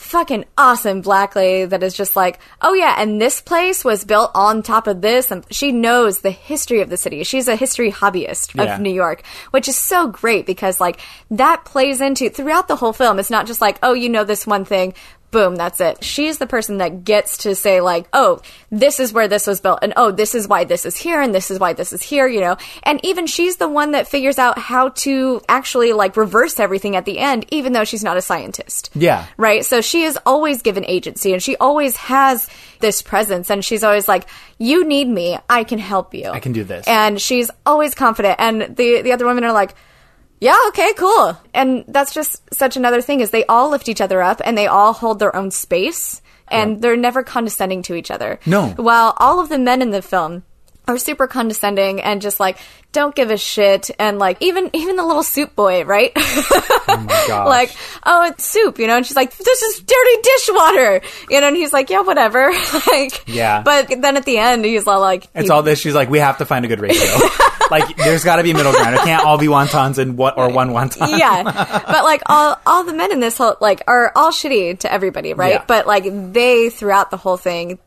fucking awesome black lady that is just like, oh yeah, and this place was built on top of this, and she knows the history of the city. She's a history hobbyist Yeah. of New York, which is so great because like that plays into throughout the whole film. It's not just like, oh, you know this one thing. Boom, that's it. She's the person that gets to say, like, oh, this is where this was built, and oh, this is why this is here, and this is why this is here, you know? And even she's the one that figures out how to actually, like, reverse everything at the end, even though she's not a scientist Yeah. right? So she is always given agency and she always has this presence and she's always like, you need me, I can help you. I can do this. And she's always confident. And the, the other women are like, yeah, okay, cool. And that's just such another thing is they all lift each other up and they all hold their own space and they're never condescending to each other. No. While all of the men in the film are super condescending and just like don't give a shit and like even even the little soup boy, right? Oh like, oh, it's soup, you know? And she's like, this is dirty dishwater, you know? And he's like, yeah, whatever. like, Yeah. But then at the end, he's all like, It's he- all this. She's like, we have to find a good ratio. like, there's got to be a middle ground. It can't all be wontons and what or one wonton. yeah. But like all all the men in this whole like are all shitty to everybody, right? Yeah. But like they throughout the whole thing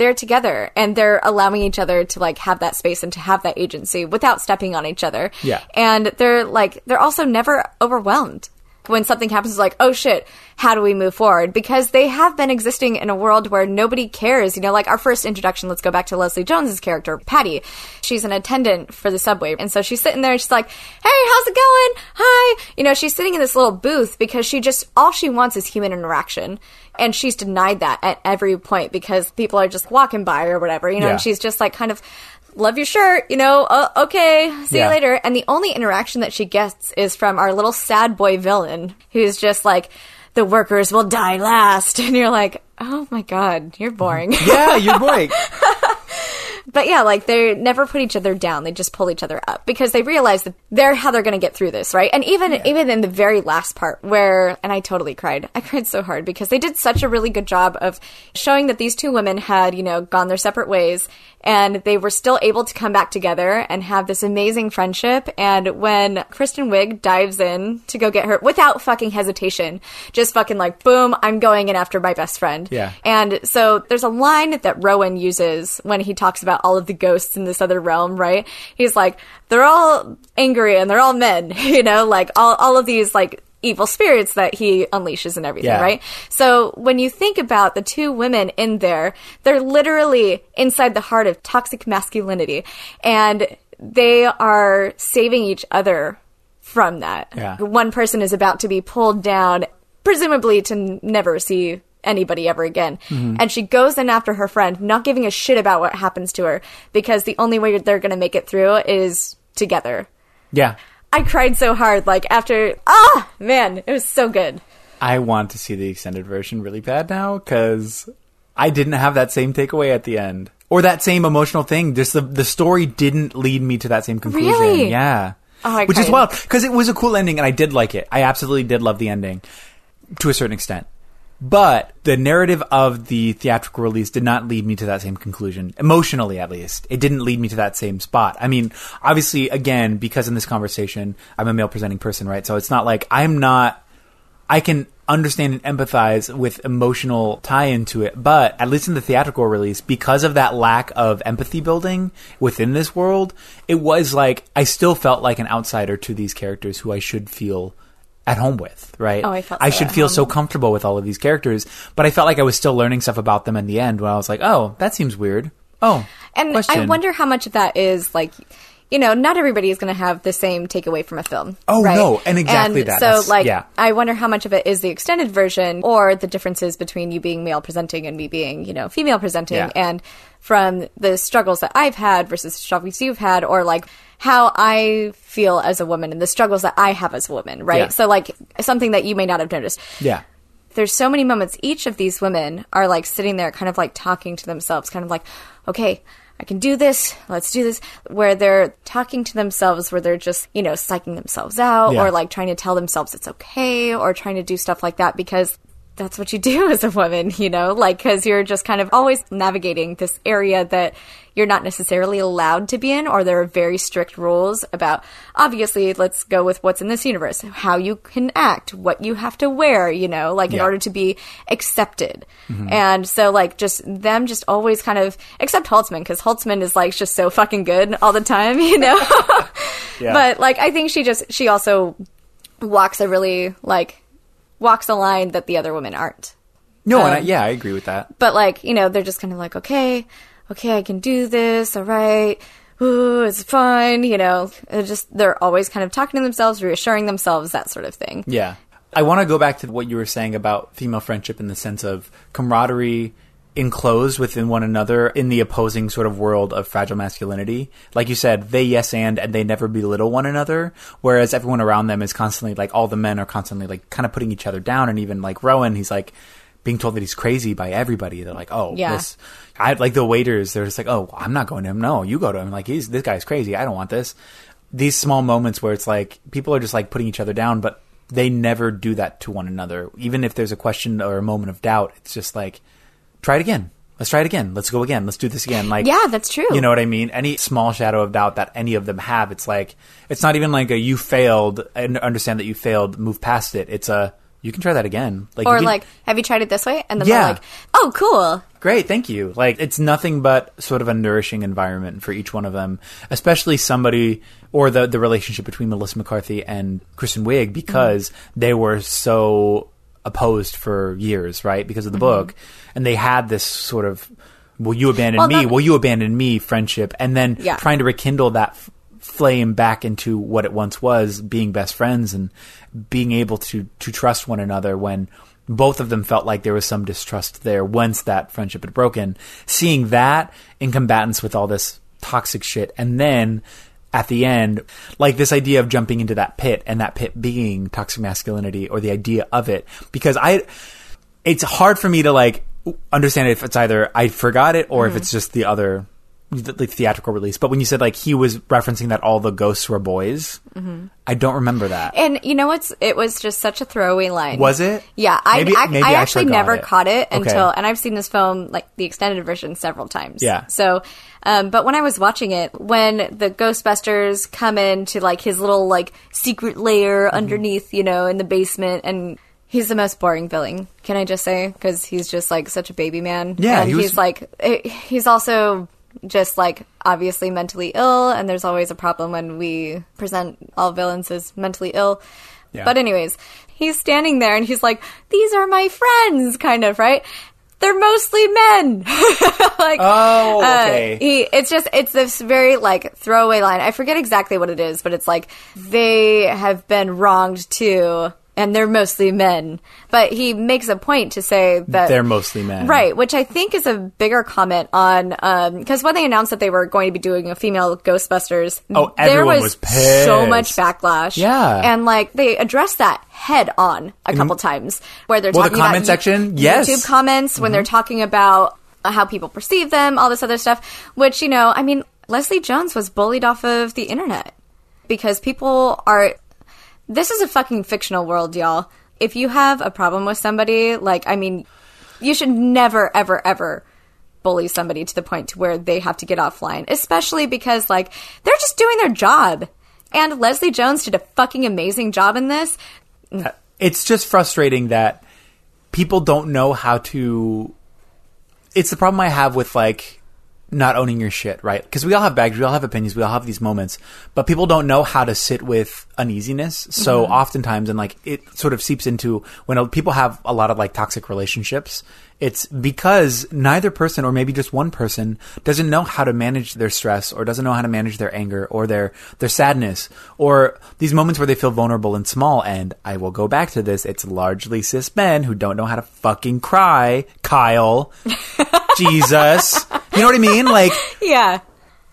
they're together and they're allowing each other to like have that space and to have that agency without stepping on each other. Yeah. And they're like they're also never overwhelmed. When something happens, it's like, oh shit, how do we move forward? Because they have been existing in a world where nobody cares. You know, like our first introduction, let's go back to Leslie Jones's character, Patty. She's an attendant for the subway. And so she's sitting there and she's like, hey, how's it going? Hi. You know, she's sitting in this little booth because she just, all she wants is human interaction. And she's denied that at every point because people are just walking by or whatever, you know, Yeah. and she's just like kind of, love your shirt, you know, uh, okay, see Yeah. you later. And the only interaction that she gets is from our little sad boy villain who's just like, the workers will die last. And you're like, oh my God, you're boring. Yeah, you're right. But yeah, like they never put each other down. They just pull each other up because they realize that they're how they're going to get through this, right? And even even in the very last part where and I totally cried. I cried so hard because they did such a really good job of showing that these two women had, you know, gone their separate ways and they were still able to come back together and have this amazing friendship and when Kristen Wiig dives in to go get her without fucking hesitation, just fucking like boom, I'm going in after my best friend. Yeah. And so there's a line that Rowan uses when he talks about all of the ghosts in this other realm, right? He's like, they're all angry and they're all men, you know, like all, all of these like evil spirits that he unleashes and everything, Yeah. right? So when you think about the two women in there, they're literally inside the heart of toxic masculinity and they are saving each other from that. Yeah. One person is about to be pulled down, presumably to never see anybody ever again. Mm-hmm. And she goes in after her friend, not giving a shit about what happens to her, because the only way they're going to make it through is together. Yeah. I cried so hard, like after, ah, man, it was so good. I want to see the extended version really bad now because I didn't have that same takeaway at the end or that same emotional thing. Just the the story didn't lead me to that same conclusion. Really? Yeah. Oh, Which is wild because it was a cool ending and I did like it. I absolutely did love the ending to a certain extent. But the narrative of the theatrical release did not lead me to that same conclusion, emotionally at least. It didn't lead me to that same spot. I mean, obviously, again, because in this conversation, I'm a male presenting person, right? So it's not like I'm not I can understand and empathize with emotional tie into it, but at least in the theatrical release, because of that lack of empathy building within this world, it was like I still felt like an outsider to these characters who I should feel at home with, right? Oh, I felt I should feel home. so comfortable with all of these characters, but I felt like I was still learning stuff about them in the end when I was like, oh, that seems weird. Oh, And I wonder how much of that is like, you know, not everybody is going to have the same takeaway from a film. Oh, right? no, and exactly And that. So, That's- like, yeah. I wonder how much of it is the extended version or the differences between you being male presenting and me being, you know, female presenting, Yeah. and from the struggles that I've had versus struggles you've had, or like how I feel as a woman and the struggles that I have as a woman, right? Yeah. So, like, something that you may not have noticed yeah. there's so many moments each of these women are like sitting there kind of like talking to themselves kind of like okay i can do this let's do this where they're talking to themselves where they're just you know psyching themselves out Yeah. or like trying to tell themselves it's okay or trying to do stuff like that because that's what you do as a woman, you know, like because you're just kind of always navigating this area that you're not necessarily allowed to be in, or there are very strict rules about. Obviously, let's go with what's in this universe, how you can act, what you have to wear, you know, like in order to be accepted. And so, like, just them just always kind of, except Holtzman, because Holtzman is like just so fucking good all the time, you know? Yeah. But like, I think she just, she also walks a really, like, walks a line that the other women aren't. No, and I, Um, yeah, I agree with that. But like, you know, they're just kind of like, okay, okay, I can do this. All right. Ooh, it's fine. You know, they're just, they're always kind of talking to themselves, reassuring themselves, that sort of thing. Yeah. I want to go back to what you were saying about female friendship in the sense of camaraderie enclosed within one another in the opposing sort of world of fragile masculinity. Like you said, they yes and and they never belittle one another, whereas everyone around them is constantly like all the men are constantly like kind of putting each other down and even like Rowan, he's like being told that he's crazy by everybody. They're like, "Oh, Yeah. this I like the waiters, they're just like, "Oh, I'm not going to him. No, you go to him." Like he's this guy's crazy. I don't want this. These small moments where it's like people are just like putting each other down, but they never do that to one another. Even if there's a question or a moment of doubt, it's just like, try it again. Let's try it again. Let's go again. Let's do this again. Like, Yeah, that's true. You know what I mean? Any small shadow of doubt that any of them have, it's like, it's not even like a you failed and understand that you failed, move past it. It's a, you can try that again. Like, Or can- like, have you tried it this way? And then Yeah. they're like, oh, cool. Great, thank you. Like it's nothing but sort of a nourishing environment for each one of them, especially somebody or the the relationship between Melissa McCarthy and Kristen Wiig mm-hmm. because they were so opposed for years, right? Because of the mm-hmm. book, and they had this sort of "will you abandon Well, me? that- will you abandon me?" friendship, and then Yeah. trying to rekindle that. F- flame back into what it once was being best friends and being able to to trust one another when both of them felt like there was some distrust there once that friendship had broken. Seeing that in combatants with all this toxic shit and then at the end like this idea of jumping into that pit and that pit being toxic masculinity or the idea of it. Because i it's hard for me to like understand if it's either I forgot it or if mm-hmm. it's just the other the the theatrical release. But when you said like he was referencing that all the ghosts were boys, I don't remember that. And you know what's? It was just such a throwaway line. Was it? Yeah, I Maybe- I, maybe I I actually never it. caught it Okay. until, and I've seen this film like the extended version several times. Yeah. So, um, but when I was watching it, when the Ghostbusters come into like his little like secret lair Mm-hmm. underneath, you know, in the basement, and he's the most boring villain. Can I just say because he's just like such a baby man. Yeah, and he was- he's like eh, he's also just like obviously mentally ill and there's always a problem when we present all villains as mentally ill. Yeah. but anyways he's standing there and he's like these are my friends kind of right? They're mostly men. Like Oh, uh, okay. he it's just it's this very like throwaway line. I forget exactly what it is but it's like they have been wronged too and they're mostly men but he makes a point to say that They're mostly men. Right, which I think is a bigger comment on because when they announced that they were going to be doing a female Ghostbusters, Oh, there everyone was, was pissed. so much backlash. Yeah. and like they addressed that head on a couple times where they're Well, the talking comment about section? YouTube Yes. Mm-hmm. comments when they're talking about how people perceive them, all this other stuff. Which you know, I mean, Leslie Jones was bullied off of the internet because people are this is a fucking fictional world, y'all. If you have a problem with somebody, like, I mean, you should never, ever, ever bully somebody to the point to where they have to get offline, especially because, like, they're just doing their job. And Leslie Jones did a fucking amazing job in this. Uh, it's just frustrating that people don't know how to. It's the problem I have with like not owning your shit, right? Because we all have bags, we all have opinions, we all have these moments, but people don't know how to sit with uneasiness. So mm-hmm. oftentimes, and like it sort of seeps into when people have a lot of like toxic relationships. It's because neither person, or maybe just one person, doesn't know how to manage their stress, or doesn't know how to manage their anger, or their their sadness, or these moments where they feel vulnerable and small. And I will go back to this. It's largely cis men who don't know how to fucking cry. Kyle, Jesus, you know what I mean? Like Yeah.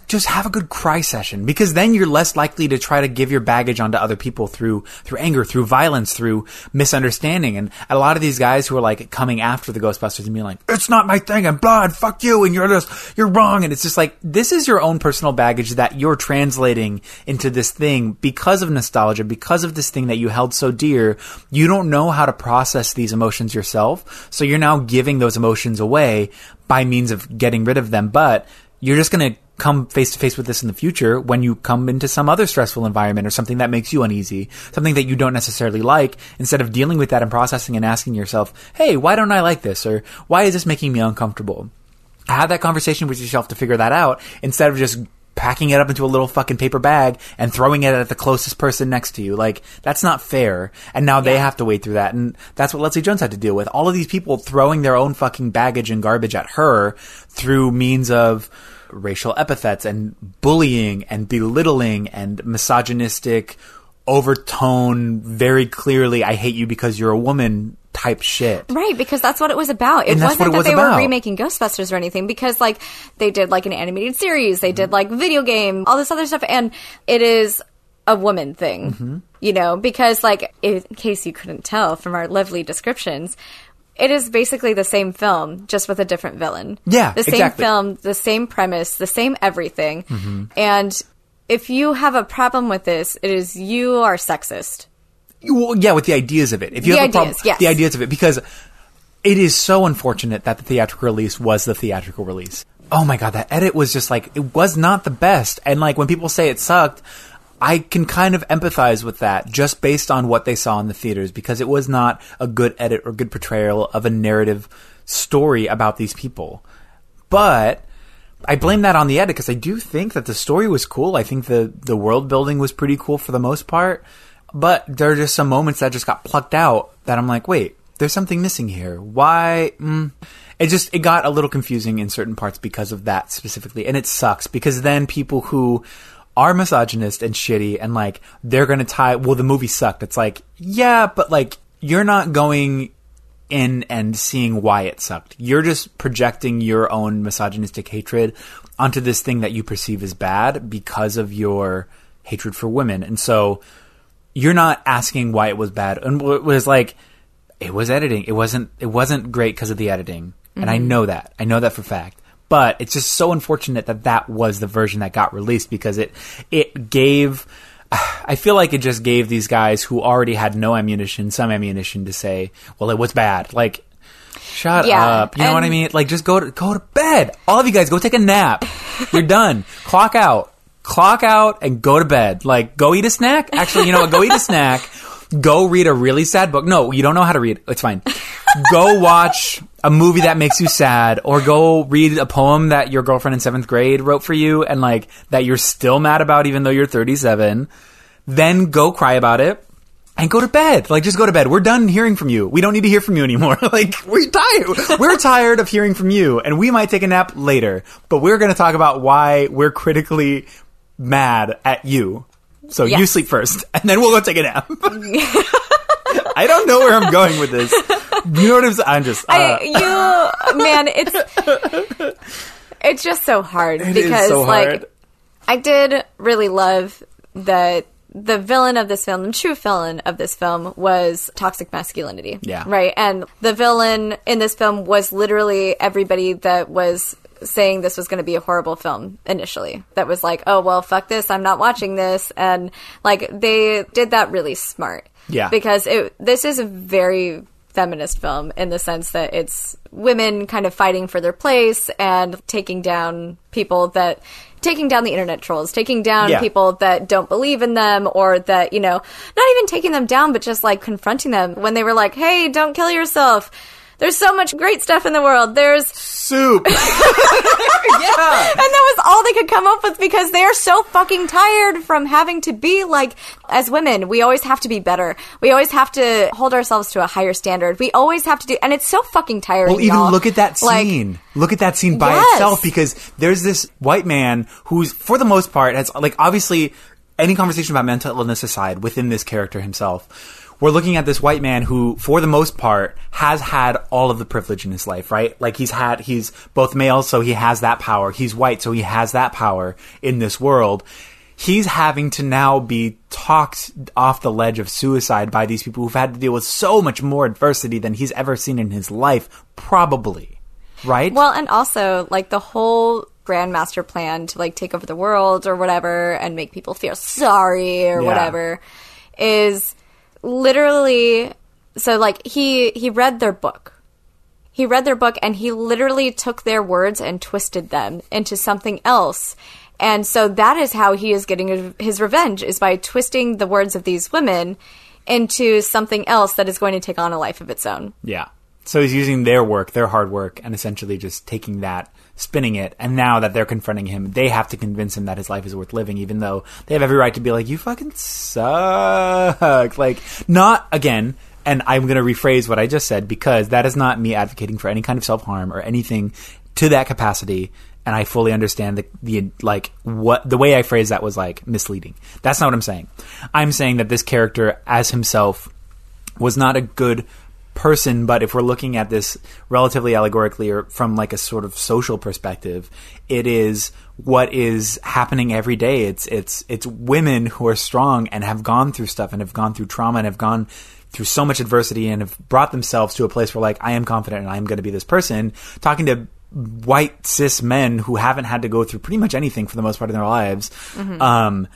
Just have a good cry session because then you're less likely to try to give your baggage onto other people through through anger, through violence, through misunderstanding. And a lot of these guys who are like coming after the Ghostbusters and being like, "It's not my thing," and blood, fuck you, and you're just you're wrong. And it's just like this is your own personal baggage that you're translating into this thing because of nostalgia, because of this thing that you held so dear. You don't know how to process these emotions yourself, so you're now giving those emotions away by means of getting rid of them. But you're just going to come face to face with this in the future when you come into some other stressful environment or something that makes you uneasy, something that you don't necessarily like, instead of dealing with that and processing and asking yourself, hey, why don't I like this? Or why is this making me uncomfortable? Have that conversation with yourself to figure that out instead of just packing it up into a little fucking paper bag and throwing it at the closest person next to you. Like, that's not fair. And now they have to wade through that. And that's what Leslie Jones had to deal with. All of these people throwing their own fucking baggage and garbage at her through means of racial epithets and bullying and belittling and misogynistic overtone very clearly I hate you because you're a woman type shit. Right, because that's what it was about. It And wasn't what it that was they about. were remaking Ghostbusters or anything, because like they did like an animated series, they Mm-hmm. did like video game, all this other stuff, and it is a woman thing, Mm-hmm. you know, because like in case you couldn't tell from our lovely descriptions. It is basically the same film, just with a different villain. Yeah, the same exactly. film, the same premise, the same everything. Mm-hmm. And if you have a problem with this, it is you are sexist. Well, yeah, with the ideas of it. If you The have a problem, yes. the ideas of it, because it is so unfortunate that the theatrical release was the theatrical release. Oh my god, that edit was just like it was not the best. And like when people say it sucked, I can kind of empathize with that just based on what they saw in the theaters because it was not a good edit or good portrayal of a narrative story about these people. But I blame that on the edit because I do think that the story was cool. I think the the world building was pretty cool for the most part. But there are just some moments that just got plucked out that I'm like, wait, there's something missing here. Why? Mm. It just it got a little confusing in certain parts because of that specifically, and it sucks because then people who are misogynist and shitty and like they're gonna tie. Well, the movie sucked. It's like yeah, but like you're not going in and seeing why it sucked. You're just projecting your own misogynistic hatred onto this thing that you perceive as bad because of your hatred for women. And so you're not asking why it was bad. And it was like it was editing. It wasn't it wasn't great because of the editing. And I mm-hmm. know that. I know that for fact. But it's just so unfortunate that that was the version that got released because it it gave I feel like it just gave these guys who already had no ammunition some ammunition to say, well, it was bad. Like, shut Yeah, up. You know what I mean? Like, just go to go to bed. All of you guys, go take a nap. You're done. Clock out. Clock out and go to bed. Like, go eat a snack. Actually, you know what? Go eat a snack. Go read a really sad book. No, you don't know how to read. It's fine. Go watch a movie that makes you sad, or go read a poem that your girlfriend in seventh grade wrote for you, and like that you're still mad about, even though you're 37. Then go cry about it and go to bed. Like, just go to bed. We're done hearing from you. We don't need to hear from you anymore. like, we're tired. We're tired of hearing from you, and we might take a nap later. But we're going to talk about why we're critically mad at you. So you sleep first, and then we'll go take a nap. I don't know where I'm going with this. You know what I'm saying? I'm just. Uh, I, you man, it's it's just so hard is because so like. I did really love that the villain of this film, the true villain of this film was toxic masculinity. Yeah. Right. And the villain in this film was literally everybody that was saying this was going to be a horrible film initially. That was like, oh, well, fuck this. I'm not watching this. And like they did that really smart. Yeah. Because it, this is a very feminist film in the sense that it's women kind of fighting for their place and taking down people that taking down the internet trolls taking down Yeah. people that don't believe in them or that you know not even taking them down but just like confronting them when they were like hey don't kill yourself there's so much great stuff in the world there's soup. yeah. and that was all they could come up with because they are so fucking tired from having to be like, as women, we always have to be better. We always have to hold ourselves to a higher standard. We always have to do, and it's so fucking tiring. Well, even y'all. look at that Like, scene. look at that scene by Yes. itself because there's this white man who's, for the most part, has like obviously any conversation about mental illness aside, within this character himself, we're looking at this white man who, for the most part, has had all of the privilege in his life, right? Like he's had, he's both male, so he has that power. He's white, so he has that power in this world. He's having to now be talked off the ledge of suicide by these people who've had to deal with so much more adversity than he's ever seen in his life, probably. Right? Well, and also like the whole grandmaster plan to like take over the world or whatever and make people feel sorry or Yeah. whatever is literally so like he he read their book. He read their book and he literally took their words and twisted them into something else. And so that is how he is getting his revenge is by twisting the words of these women into something else that is going to take on a life of its own. Yeah. So he's using their work, their hard work, and essentially just taking that, spinning it, and now that they're confronting him, they have to convince him that his life is worth living, even though they have every right to be like, you fucking suck. Like, not, again, and I'm going to rephrase what I just said because that is not me advocating for any kind of self harm or anything to that capacity. And I fully understand the, the like what the way I phrased that was like misleading. That's not what I'm saying. I'm saying that this character as himself was not a good person, but if we're looking at this relatively allegorically or from like a sort of social perspective, it is what is happening every day. It's it's it's women who are strong and have gone through stuff and have gone through trauma and have gone through so much adversity and have brought themselves to a place where like I am confident and I am going to be this person talking to white cis men who haven't had to go through pretty much anything for the most part in their lives um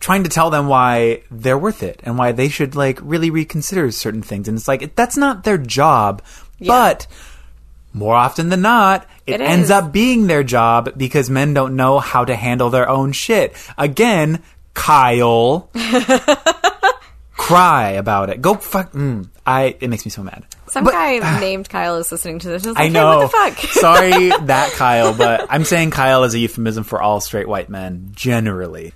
trying to tell them why they're worth it and why they should like really reconsider certain things and it's like that's not their job but more often than not it, It ends up being their job because men don't know how to handle their own shit again kyle cry about it go fuck mm, i it makes me so mad Some But- guy named Kyle is listening to this. is I like, hey, know. what the fuck? Sorry, that Kyle, but I'm saying Kyle is a euphemism for all straight white men generally.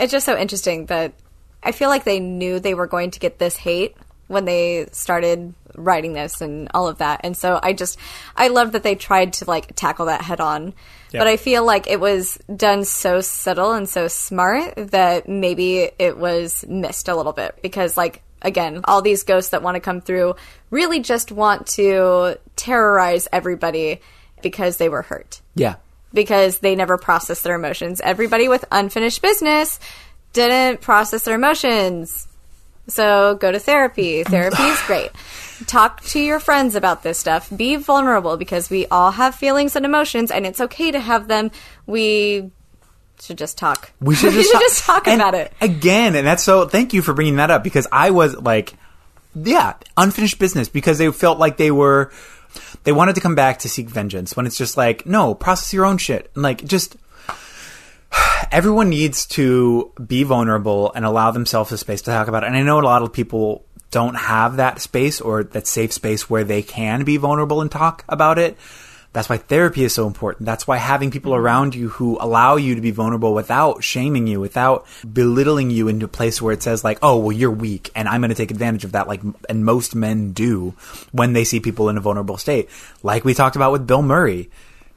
It's just so interesting that I feel like they knew they were going to get this hate when they started writing this and all of that. And so I just I love that they tried to like tackle that head on. Yeah. But I feel like it was done so subtle and so smart that maybe it was missed a little bit because like again, all these ghosts that want to come through really just want to terrorize everybody because they were hurt Yeah. Because they never process their emotions. Everybody with unfinished business didn't process their emotions. So go to therapy. Therapy is great. Talk to your friends about this stuff. Be vulnerable because we all have feelings and emotions and it's okay to have them. We should just talk. We should just, talk, just talk and about it. again. And that's so. Thank you for bringing that up because I was like, yeah, unfinished business because they felt like they were. They wanted to come back to seek vengeance when it's just like, no, process your own shit. And like, just everyone needs to be vulnerable and allow themselves a space to talk about it. And I know a lot of people don't have that space or that safe space where they can be vulnerable and talk about it. That's why therapy is so important. That's why having people around you who allow you to be vulnerable without shaming you, without belittling you into a place where it says like, "Oh, well, you're weak," and I'm going to take advantage of that. Like, and most men do when they see people in a vulnerable state, like we talked about with Bill Murray.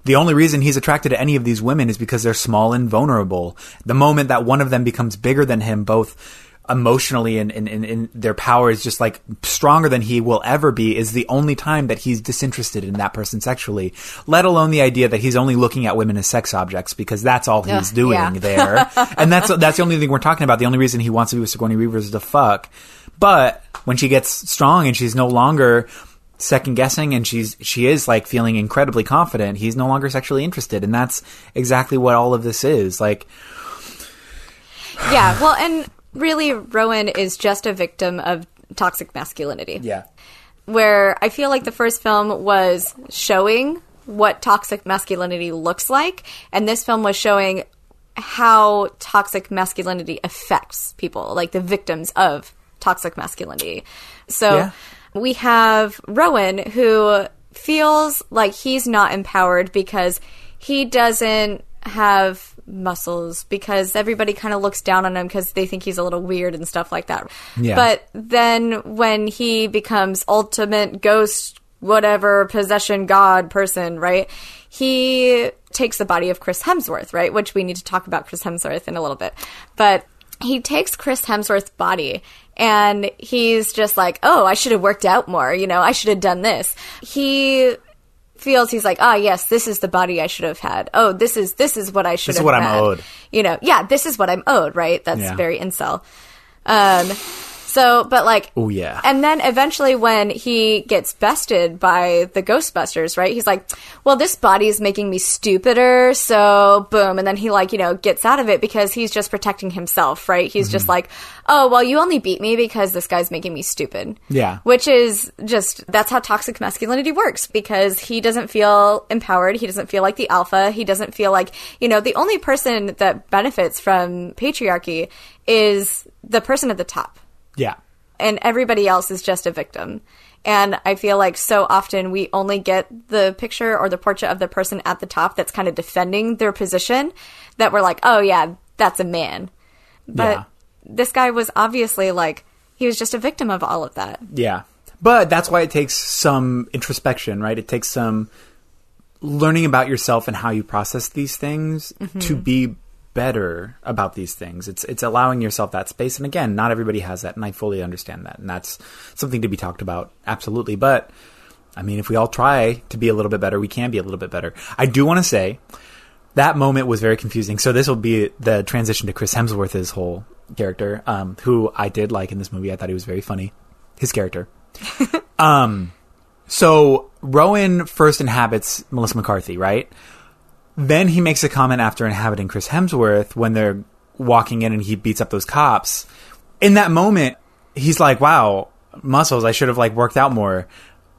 The only reason he's attracted to any of these women is because they're small and vulnerable. The moment that one of them becomes bigger than him, both emotionally and in and, and their power is just like stronger than he will ever be, is the only time that he's disinterested in that person sexually. Let alone the idea that he's only looking at women as sex objects because that's all he's Ugh, doing yeah. there. and that's that's the only thing we're talking about. The only reason he wants to be with Sigourney Weaver is to fuck. But when she gets strong and she's no longer second guessing and she's she is like feeling incredibly confident he's no longer sexually interested and that's exactly what all of this is like yeah, well, and really, Rowan is just a victim of toxic masculinity. yeah where I feel like the first film was showing what toxic masculinity looks like, and this film was showing how toxic masculinity affects people, like the victims of toxic masculinity. So Yeah. we have Rowan who feels like he's not empowered because he doesn't have muscles because everybody kind of looks down on him because they think he's a little weird and stuff like that. Yeah. But then when he becomes ultimate ghost whatever possession god person, right? he takes the body of Chris Hemsworth, right? Which we need to talk about Chris Hemsworth in a little bit. But he takes Chris Hemsworth's body and he's just like, oh, I should have worked out more. You know, I should have done this. He feels he's like, ah, yes, this is the body I should have had. Oh, this is this is what I should. This is have what I'm owed. You know, yeah, this is what I'm owed. Right? That's Yeah. very incel. Um, so, but like, Oh, yeah. and then eventually, when he gets bested by the Ghostbusters, right? He's like, "Well, this body is making me stupider." So, boom, and then he like you know gets out of it because he's just protecting himself, right? He's just Mm-hmm. like, "Oh, well, you only beat me because this guy's making me stupid." Yeah. which is just that's how toxic masculinity works because he doesn't feel empowered. He doesn't feel like the alpha. He doesn't feel like you know the only person that benefits from patriarchy is the person at the top Yeah. and everybody else is just a victim. And I feel like so often we only get the picture or the portrait of the person at the top that's kind of defending their position that we're like, oh yeah, that's a man. But Yeah. this guy was obviously like, he was just a victim of all of that. Yeah. But that's why it takes some introspection, right? It takes some learning about yourself and how you process these things mm-hmm. to be better about these things. It's it's allowing yourself that space and again, not everybody has that and I fully understand that. And that's something to be talked about absolutely. But I mean, if we all try to be a little bit better, we can be a little bit better. I do want to say that moment was very confusing. So this will be the transition to Chris Hemsworth's whole character, um, who I did like in this movie. I thought he was very funny. His character. um, so Rowan first inhabits Melissa McCarthy, right? Then he makes a comment after inhabiting Chris Hemsworth when they're walking in and he beats up those cops. In that moment, he's like, "Wow, muscles! I should have like worked out more."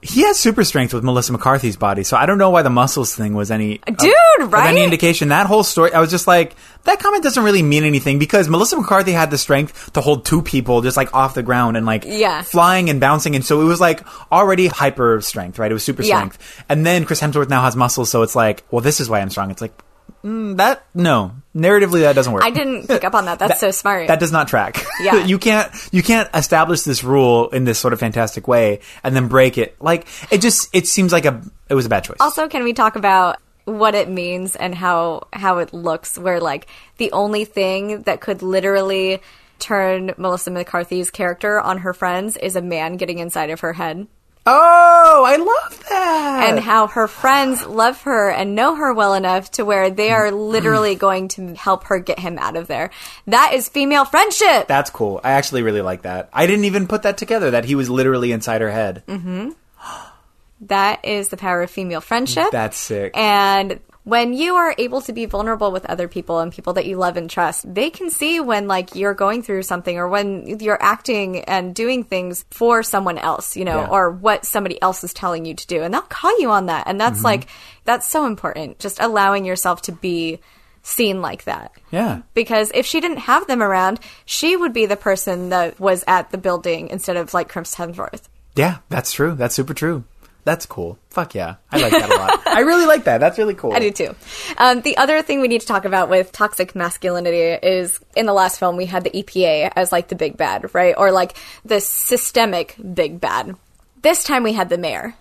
He has super strength with Melissa McCarthy's body, so I don't know why the muscles thing was any uh, Dude, of right? any indication. That whole story, I was just like, that comment doesn't really mean anything because Melissa McCarthy had the strength to hold two people just like off the ground and like Yeah. flying and bouncing, and so it was like already hyper strength, right? It was super Yeah. strength, and then Chris Hemsworth now has muscles, so it's like, well, this is why I'm strong. It's like mm, that no narratively that doesn't work. I didn't pick up on that. That's so smart. That does not track. Yeah. you can't you can't establish this rule in this sort of fantastic way and then break it. Like it just it seems like a it was a bad choice. also, can we talk about what it means and how how it looks? Where like the only thing that could literally turn Melissa McCarthy's character on her friends is a man getting inside of her head. Oh, I love that. and how her friends love her and know her well enough to where they are literally going to help her get him out of there. That is female friendship. That's cool. I actually really like that. I didn't even put that together that he was literally inside her head. Mm-hmm. That is the power of female friendship. That's sick. And when you are able to be vulnerable with other people and people that you love and trust, they can see when like you're going through something or when you're acting and doing things for someone else, you know, Yeah. or what somebody else is telling you to do. And they'll call you on that. And that's Mm-hmm. like that's so important. Just allowing yourself to be seen like that. yeah. because if she didn't have them around, she would be the person that was at the building instead of like Chris Hemsworth. Yeah, that's true. That's super true. That's cool. Fuck yeah. I like that a lot. I really like that. That's really cool. I do too. Um, the other thing we need to talk about with toxic masculinity is in the last film we had the EPA as like the big bad, right? Or like the systemic big bad. This time we had the mayor.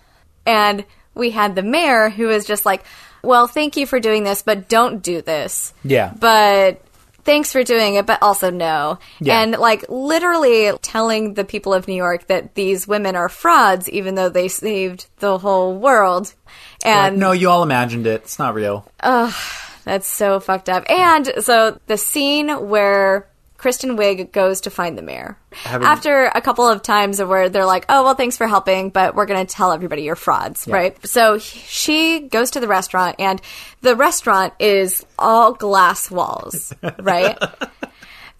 And we had the mayor who was just like, well, thank you for doing this, but don't do this. Yeah. But thanks for doing it, but also no. Yeah. And like literally telling the people of New York that these women are frauds, even though they saved the whole world. Like, And no, you all imagined it. It's not real. that's so fucked up. And so the scene where Kristen Wiig goes to find the mayor. haven't- After a couple of times of where they're like, oh, well, thanks for helping, but we're going to tell everybody you're frauds, right? So she goes to the restaurant, and the restaurant is all glass walls, right?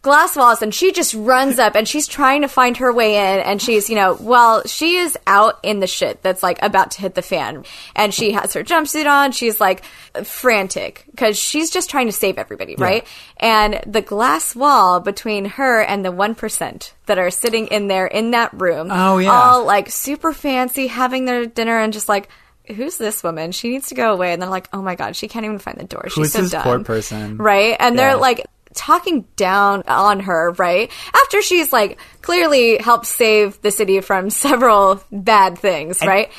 Glass walls and she just runs up and she's trying to find her way in and she's you know well she is out in the shit that's like about to hit the fan and she has her jumpsuit on she's like frantic because she's just trying to save everybody right and the glass wall between her and the 1% that are sitting in there in that room Oh, yeah. all like super fancy having their dinner and just like Who's this woman? She needs to go away. And they're like, oh my God, she can't even find the door. She's Who's so this dumb. poor person? Right? And Yeah. they're like, talking down on her, right? After she's like clearly helped save the city from several bad things, right?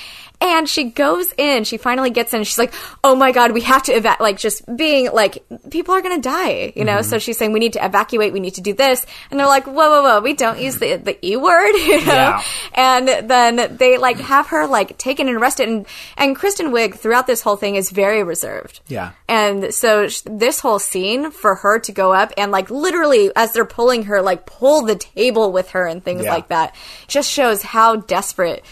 And she goes in, she finally gets in, she's like, oh my god, we have to evacuate. like, just being like, people are gonna die, you know? Mm-hmm. So she's saying, we need to evacuate, we need to do this. And they're like, whoa, whoa, whoa, we don't use the, the E word, you know? Yeah. And then they, like, have her, like, taken and arrested. And, and Kristen Wiig, throughout this whole thing, is very reserved. Yeah. And so sh- this whole scene for her to go up and like literally as they're pulling her, like pull the table with her and things Yeah. like that, just shows how desperate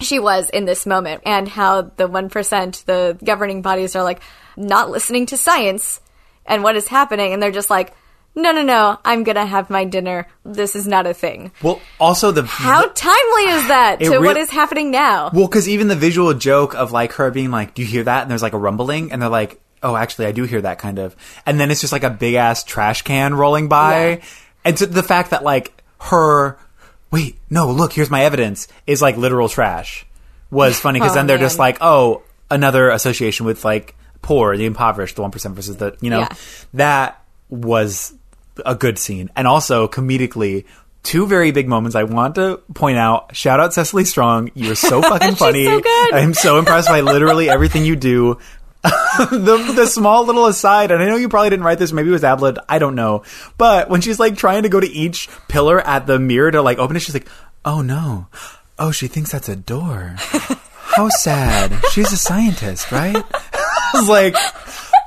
she was in this moment and how the 1%, the governing bodies are like not listening to science and what is happening. And they're just like, no, no, no, I'm going to have my dinner. This is not a thing. Well, also the How timely is that to what real- is happening now? Well, because even the visual joke of like her being like, "Do you hear that?" and there's like a rumbling, and they're like, "Oh, actually, I do hear that kind of," and then it's just like a big ass trash can rolling by, Yeah. and so the fact that like her, wait, no, look, here's my evidence, is like literal trash, was funny because Oh, then they're just like, oh, another association with like poor, the impoverished, the one percent versus the, you know, Yeah. that was a good scene, and also comedically. Two very big moments I want to point out. Shout out Cecily Strong. You're so fucking funny. so. I'm so impressed by literally everything you do. the the small little aside, and I know you probably didn't write this, maybe it was Ablid, I don't know. But when she's like trying to go to each pillar at the mirror to like open it, she's like, Oh no. Oh, she thinks that's a door. How sad. She's a scientist, right? I was like,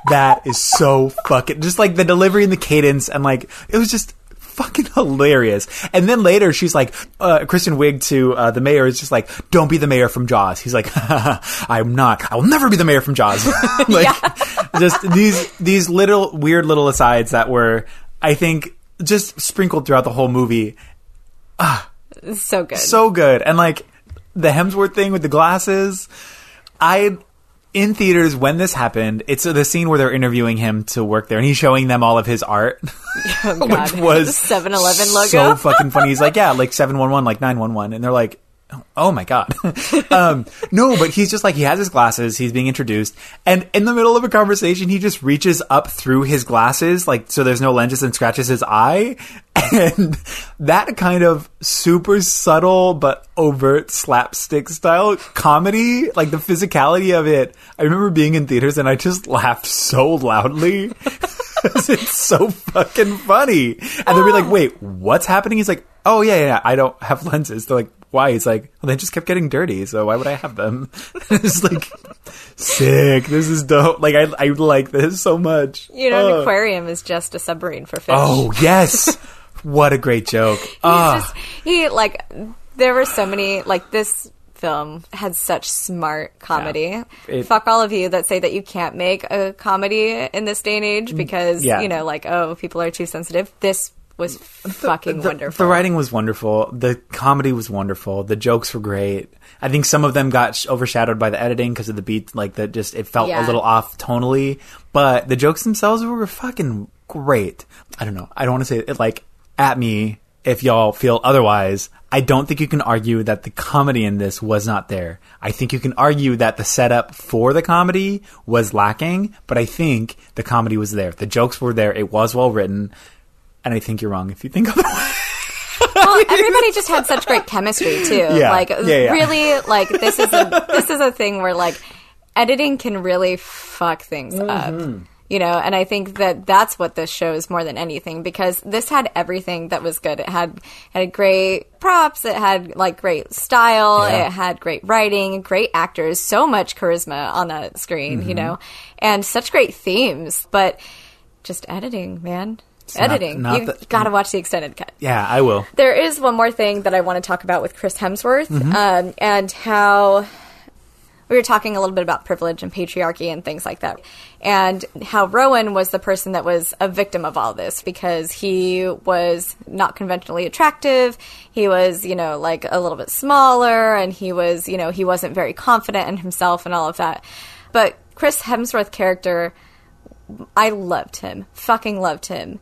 that is so fucking just like the delivery and the cadence and like it was just fucking hilarious. And then later she's like, uh, Kristen Wiig to uh, the mayor is just like, don't be the mayor from Jaws. He's like, I'm not. I will never be the mayor from Jaws. like, just these these little weird little asides that were, I think, just sprinkled throughout the whole movie. so good. So good. And like the Hemsworth thing with the glasses, I in theaters when this happened, it's the scene where they're interviewing him to work there, and he's showing them all of his art, Oh, God. which was The 7-Eleven logo. So fucking funny. He's like, yeah, like seven one one, like nine one one, and they're like. Oh my god. um, no, but he's just like he has his glasses, he's being introduced, and in the middle of a conversation he just reaches up through his glasses, like so there's no lenses and scratches his eye. And that kind of super subtle but overt slapstick style comedy, like the physicality of it, I remember being in theaters and I just laughed so loudly. it's so fucking funny. And they'll be like, wait, what's happening? He's like, oh, yeah, yeah, yeah, I don't have lenses. They're like, why? He's like, well, they just kept getting dirty, so why would I have them? it's like, sick. This is dope. Like, I, I like this so much. You know, an aquarium is just a submarine for fish. Oh, yes. what a great joke. He's Ah, just he like there were so many like this film had such smart comedy. Yeah. It- Fuck all of you that say that you can't make a comedy in this day and age because Mm, Yeah. you know like oh people are too sensitive. This was fucking the, wonderful. The writing was wonderful. The comedy was wonderful. The jokes were great. I think some of them got sh- overshadowed by the editing because of the beat. Like that, just it felt a little off tonally. But the jokes themselves were fucking great. I don't know. I don't want to say it like at me if y'all feel otherwise. I don't think you can argue that the comedy in this was not there. I think you can argue that the setup for the comedy was lacking, but I think the comedy was there. The jokes were there. It was well written. And I think you're wrong if you think otherwise. well, everybody just had such great chemistry too. Yeah. Like Yeah, yeah. really, like this is a this is a thing where like editing can really fuck things Mm-hmm. up. You know, and I think that that's what this shows more than anything because this had everything that was good. It had had great props, it had like great style, Yeah. it had great writing, great actors, so much charisma on that screen, Mm-hmm. you know, and such great themes, but just editing, man. not- editing. not you the- gotta watch the extended cut. Yeah, I will. There is one more thing that I want to talk about with Chris Hemsworth Mm-hmm. um, and how we were talking a little bit about privilege and patriarchy and things like that. And how Rowan was the person that was a victim of all this because he was not conventionally attractive. He was, you know, like a little bit smaller and he was, you know, he wasn't very confident in himself and all of that. But Chris Hemsworth character, I loved him. Fucking loved him.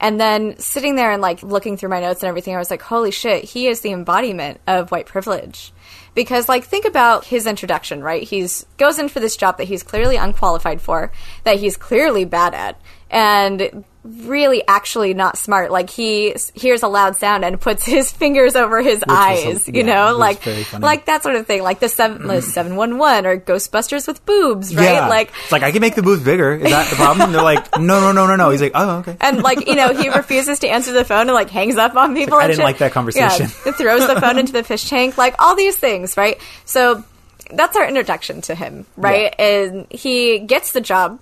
And then sitting there and like looking through my notes and everything, I was like, holy shit, he is the embodiment of white privilege. Because like think about his introduction, right? He's goes in for this job that he's clearly unqualified for, that he's clearly bad at. And really actually not smart. Like he s- hears a loud sound and puts his fingers over his a- eyes, you yeah, know, like like that sort of thing. Like the seven seven one one or Ghostbusters with boobs, right? Yeah. Like it's like I can make the boobs bigger. Is that the problem? And they're like, no, no, no, no, no. He's like, oh, okay. and like you know he refuses to answer the phone and like hangs up on people. I and didn't shit. like that conversation. Yeah, throws the phone into the fish tank. Like all these things, right? So that's our introduction to him, right? And he gets the job,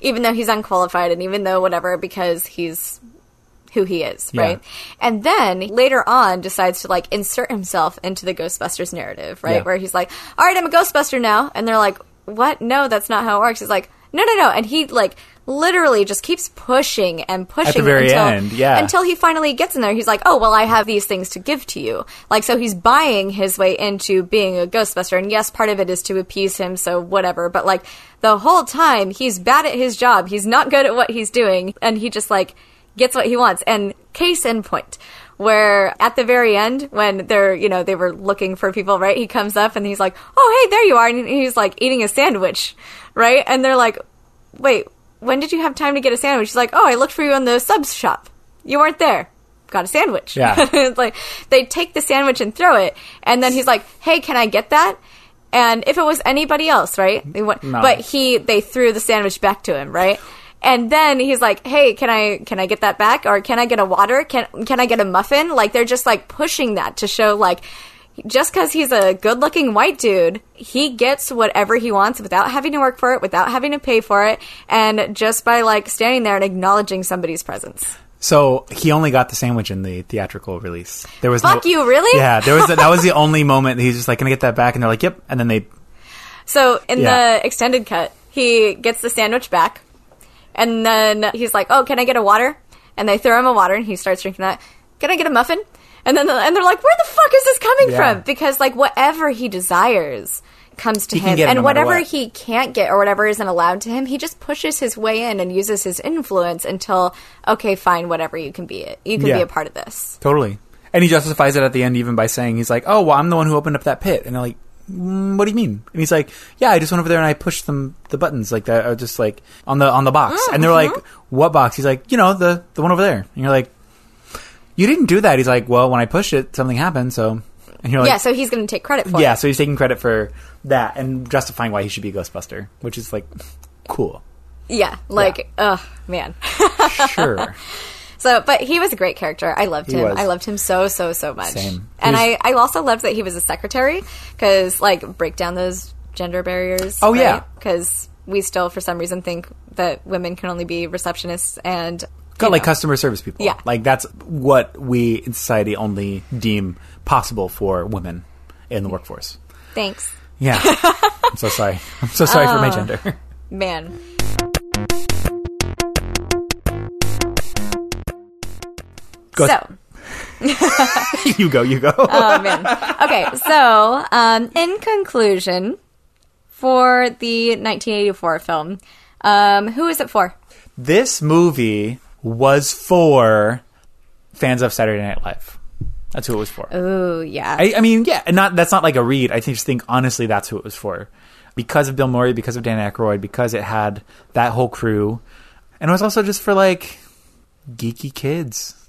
even though he's unqualified and even though whatever because he's who he is, Yeah. right? And then later on decides to like insert himself into the Ghostbusters narrative, right? Yeah. Where he's like, "All right, I'm a Ghostbuster now," and they're like, "What? No, that's not how it works." He's like, "No, no, no," and he like literally just keeps pushing and pushing very until, end, yeah. until he finally gets in there. He's like, "Oh, well, I have these things to give to you." Like, so he's buying his way into being a Ghostbuster, and yes, part of it is to appease him, so whatever. But like the whole time, he's bad at his job. He's not good at what he's doing, and he just like gets what he wants. And case in point. Where at the very end, when they're, you know, they were looking for people, right? He comes up and he's like, Oh, hey, there you are. And he's like eating a sandwich, right? And they're like, Wait, when did you have time to get a sandwich? She's like, oh, I looked for you in the subs shop. You weren't there. Got a sandwich. Yeah. it's like they take the sandwich and throw it, and then he's like, hey, can I get that? And if it was anybody else, right? They went, No. But he, they threw the sandwich back to him, right? And then he's like, "Hey, can I can I get that back, or can I get a water? Can can I get a muffin?" Like they're just like pushing that to show like just because he's a good looking white dude, he gets whatever he wants without having to work for it, without having to pay for it, and just by like standing there and acknowledging somebody's presence. So he only got the sandwich in the theatrical release. There was Fuck no, you, really? Yeah, there was that was the only moment that he's just like, "Can I get that back?" And they're like, "Yep." And then they, So in Yeah. the extended cut, he gets the sandwich back, and then he's like, "Oh, can I get a water?" And they throw him a water, and he starts drinking that. Can I get a muffin? And then and they're like, "Where the fuck is this coming Yeah. from?" Because like whatever he desires comes to He him, and no whatever what. he can't get or whatever isn't allowed to him, he just pushes his way in and uses his influence until okay, fine, whatever you can be it, you can Yeah. be a part of this. totally. And he justifies it at the end even by saying he's like, "Oh, well, I'm the one who opened up that pit." And they're like, mm, "What do you mean?" And he's like, "Yeah, I just went over there and I pushed them the buttons like that, just like on the on the box." Mm, and they're like, mm-hmm. "What box?" He's like, "You know, the the one over there." And you're like, "You didn't do that." He's like, "Well, when I pushed it, something happened." So, and you're like, yeah, so he's going to take credit for yeah, it. so he's taking credit for that and justifying why he should be a Ghostbuster, which is like cool. Yeah, like, ugh, man. Sure. So, but he was a great character. I loved him. I loved him so, so, so much. Same. And was- I, I also loved that he was a secretary because, like, break down those gender barriers. Oh, yeah. Because we still, for some reason, think that women can only be receptionists and. Got like know. customer service people. Yeah. Like that's what we in society only deem possible for women in the workforce. Thanks, Yeah. I'm so sorry. I'm so sorry for my Oh. gender. man. Go- So, you go, you go. oh man. Okay, so um, in conclusion, for the 1984 film, um, who is it for? this movie was for fans of Saturday Night Live. That's who it was for. Oh yeah. I, I mean, yeah, and not that's not like a read. I just think honestly, that's who it was for, because of Bill Murray, because of Dan Aykroyd, because it had that whole crew, and it was also just for like geeky kids.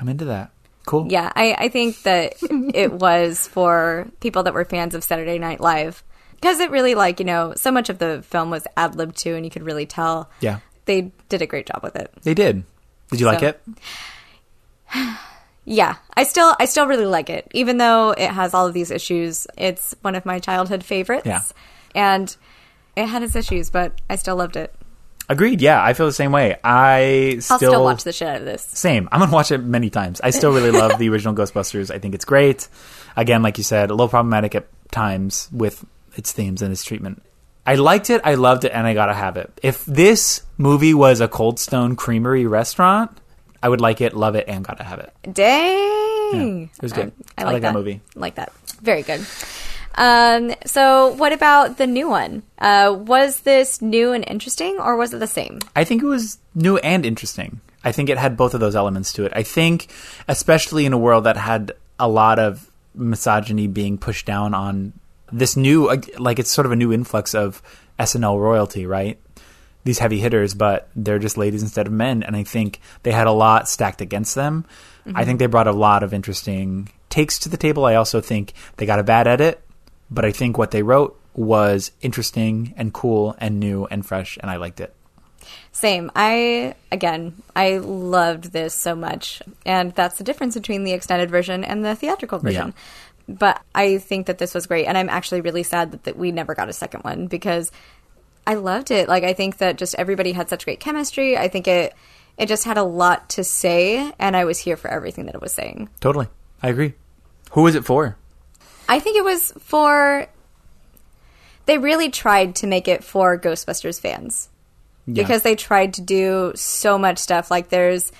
I'm into that. Cool. Yeah, I, I think that it was for people that were fans of Saturday Night Live because it really like you know so much of the film was ad libbed to, and you could really tell. Yeah. They did a great job with it. They did. Did you like it? Yeah, I still I still really like it, even though it has all of these issues. It's one of my childhood favorites. Yeah. and it had its issues, but I still loved it. Agreed. Yeah, I feel the same way. I still, I'll still watch the shit out of this. Same. I'm gonna watch it many times. I still really love the original Ghostbusters. I think it's great. Again, like you said, a little problematic at times with its themes and its treatment. I liked it. I loved it, and I gotta have it. If this movie was a Cold Stone Creamery restaurant, I would like it, love it, and gotta have it. Dang, Yeah, it was good. Um, I like that movie. Like that. Very good. Um, so, what about the new one? Uh, was this new and interesting, or was it the same? I think it was new and interesting. I think it had both of those elements to it. I think, especially in a world that had a lot of misogyny being pushed down on this new, like it's sort of a new influx of SNL royalty, right? these heavy hitters, but they're just ladies instead of men. And I think they had a lot stacked against them. I think mm-hmm. they brought a lot of interesting takes to the table. I also think they got a bad edit, but I think what they wrote was interesting and cool and new and fresh, and I liked it. Same. I again, I loved this so much, and that's the difference between the extended version and the theatrical version. But I think that this was great, and I'm actually really sad that, that we never got a second one because I loved it. Like I think that just everybody had such great chemistry. I think it it just had a lot to say, and I was here for everything that it was saying. Totally. I agree. Who was it for? I think it was for. They really tried to make it for Ghostbusters fans Yeah. because they tried to do so much stuff. Like there's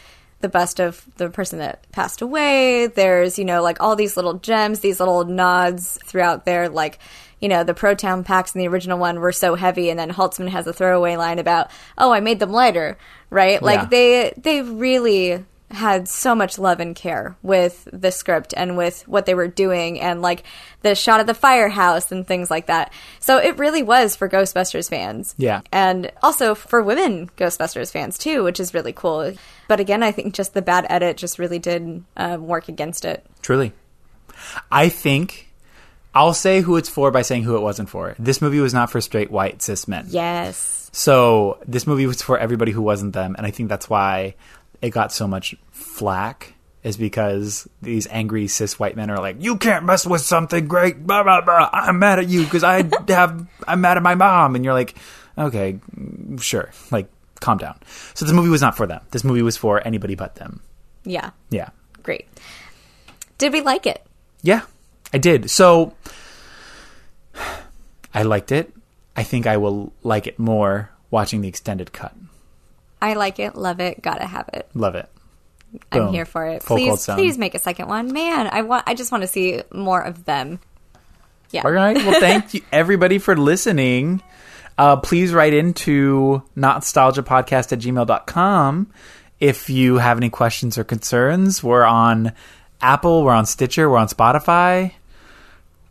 the best of the person that passed away. There's you know like all these little gems, these little nods throughout there. Like you know the Proton packs in the original one were so heavy, and then Holtzmann has a throwaway line about, "Oh, I made them lighter." Right? Like Yeah. they they really had so much love and care with the script and with what they were doing and like the shot of the firehouse and things like that. So it really was for Ghostbusters fans. Yeah. And also for women Ghostbusters fans too, which is really cool. But again, I think just the bad edit just really did um, work against it. Truly. I think I'll say who it's for by saying who it wasn't for. This movie was not for straight white cis men. Yes. So this movie was for everybody who wasn't them, and I think that's why it got so much flack. Is because these angry cis white men are like, you can't mess with something great. Blah blah blah. I'm mad at you because I have I'm mad at my mom, and you're like, okay, sure, like calm down. So this movie was not for them. This movie was for anybody but them. Yeah. Yeah, Great. Did we like it? Yeah, I did. So I liked it. I think I will like it more watching the extended cut. I like it, love it, gotta have it. Love it. I'm Boom. here for it. Full please, please make a second one, man. I want. I just want to see more of them. Yeah. All right. Well, thank you everybody for listening. Uh, please write into nostalgiapodcast at gmail.com if you have any questions or concerns. We're on Apple, we're on Stitcher, we're on Spotify.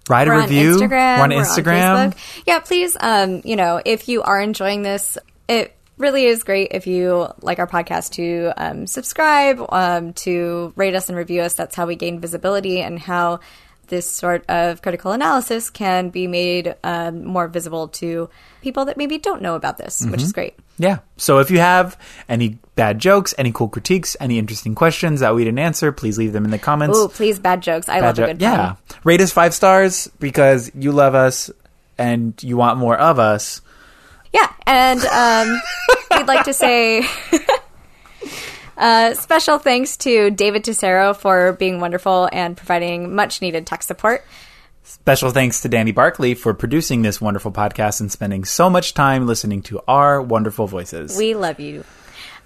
Write a We're review. on Instagram. We're on we're Instagram. Facebook. Yeah, please. Um, you know, if you are enjoying this, it really is great if you like our podcast to um, subscribe, um, to rate us and review us. That's how we gain visibility and how this sort of critical analysis can be made um, more visible to people that maybe don't know about this, which Mm-hmm. is great. Yeah. So if you have any bad jokes, any cool critiques, any interesting questions that we didn't answer, please leave them in the comments. Oh, please, bad jokes. I Bad love jo- a good yeah. Rate us five stars because you love us and you want more of us. Yeah, and um, we'd like to say uh, special thanks to David Tessero for being wonderful and providing much needed tech support. Special thanks to Danny Barkley for producing this wonderful podcast and spending so much time listening to our wonderful voices. We love you.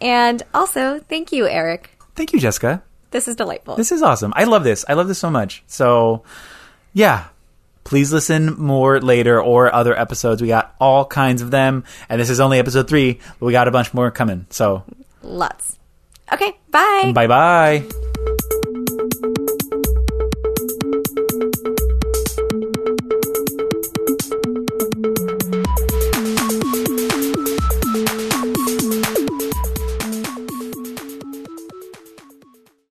And also, thank you, Eric. Thank you, Jessica. This is delightful. This is awesome. I love this. I love this so much. So, yeah. Please listen more later or other episodes. We got all kinds of them. And this is only episode three, but we got a bunch more coming. So, Lots. Okay, bye. bye bye.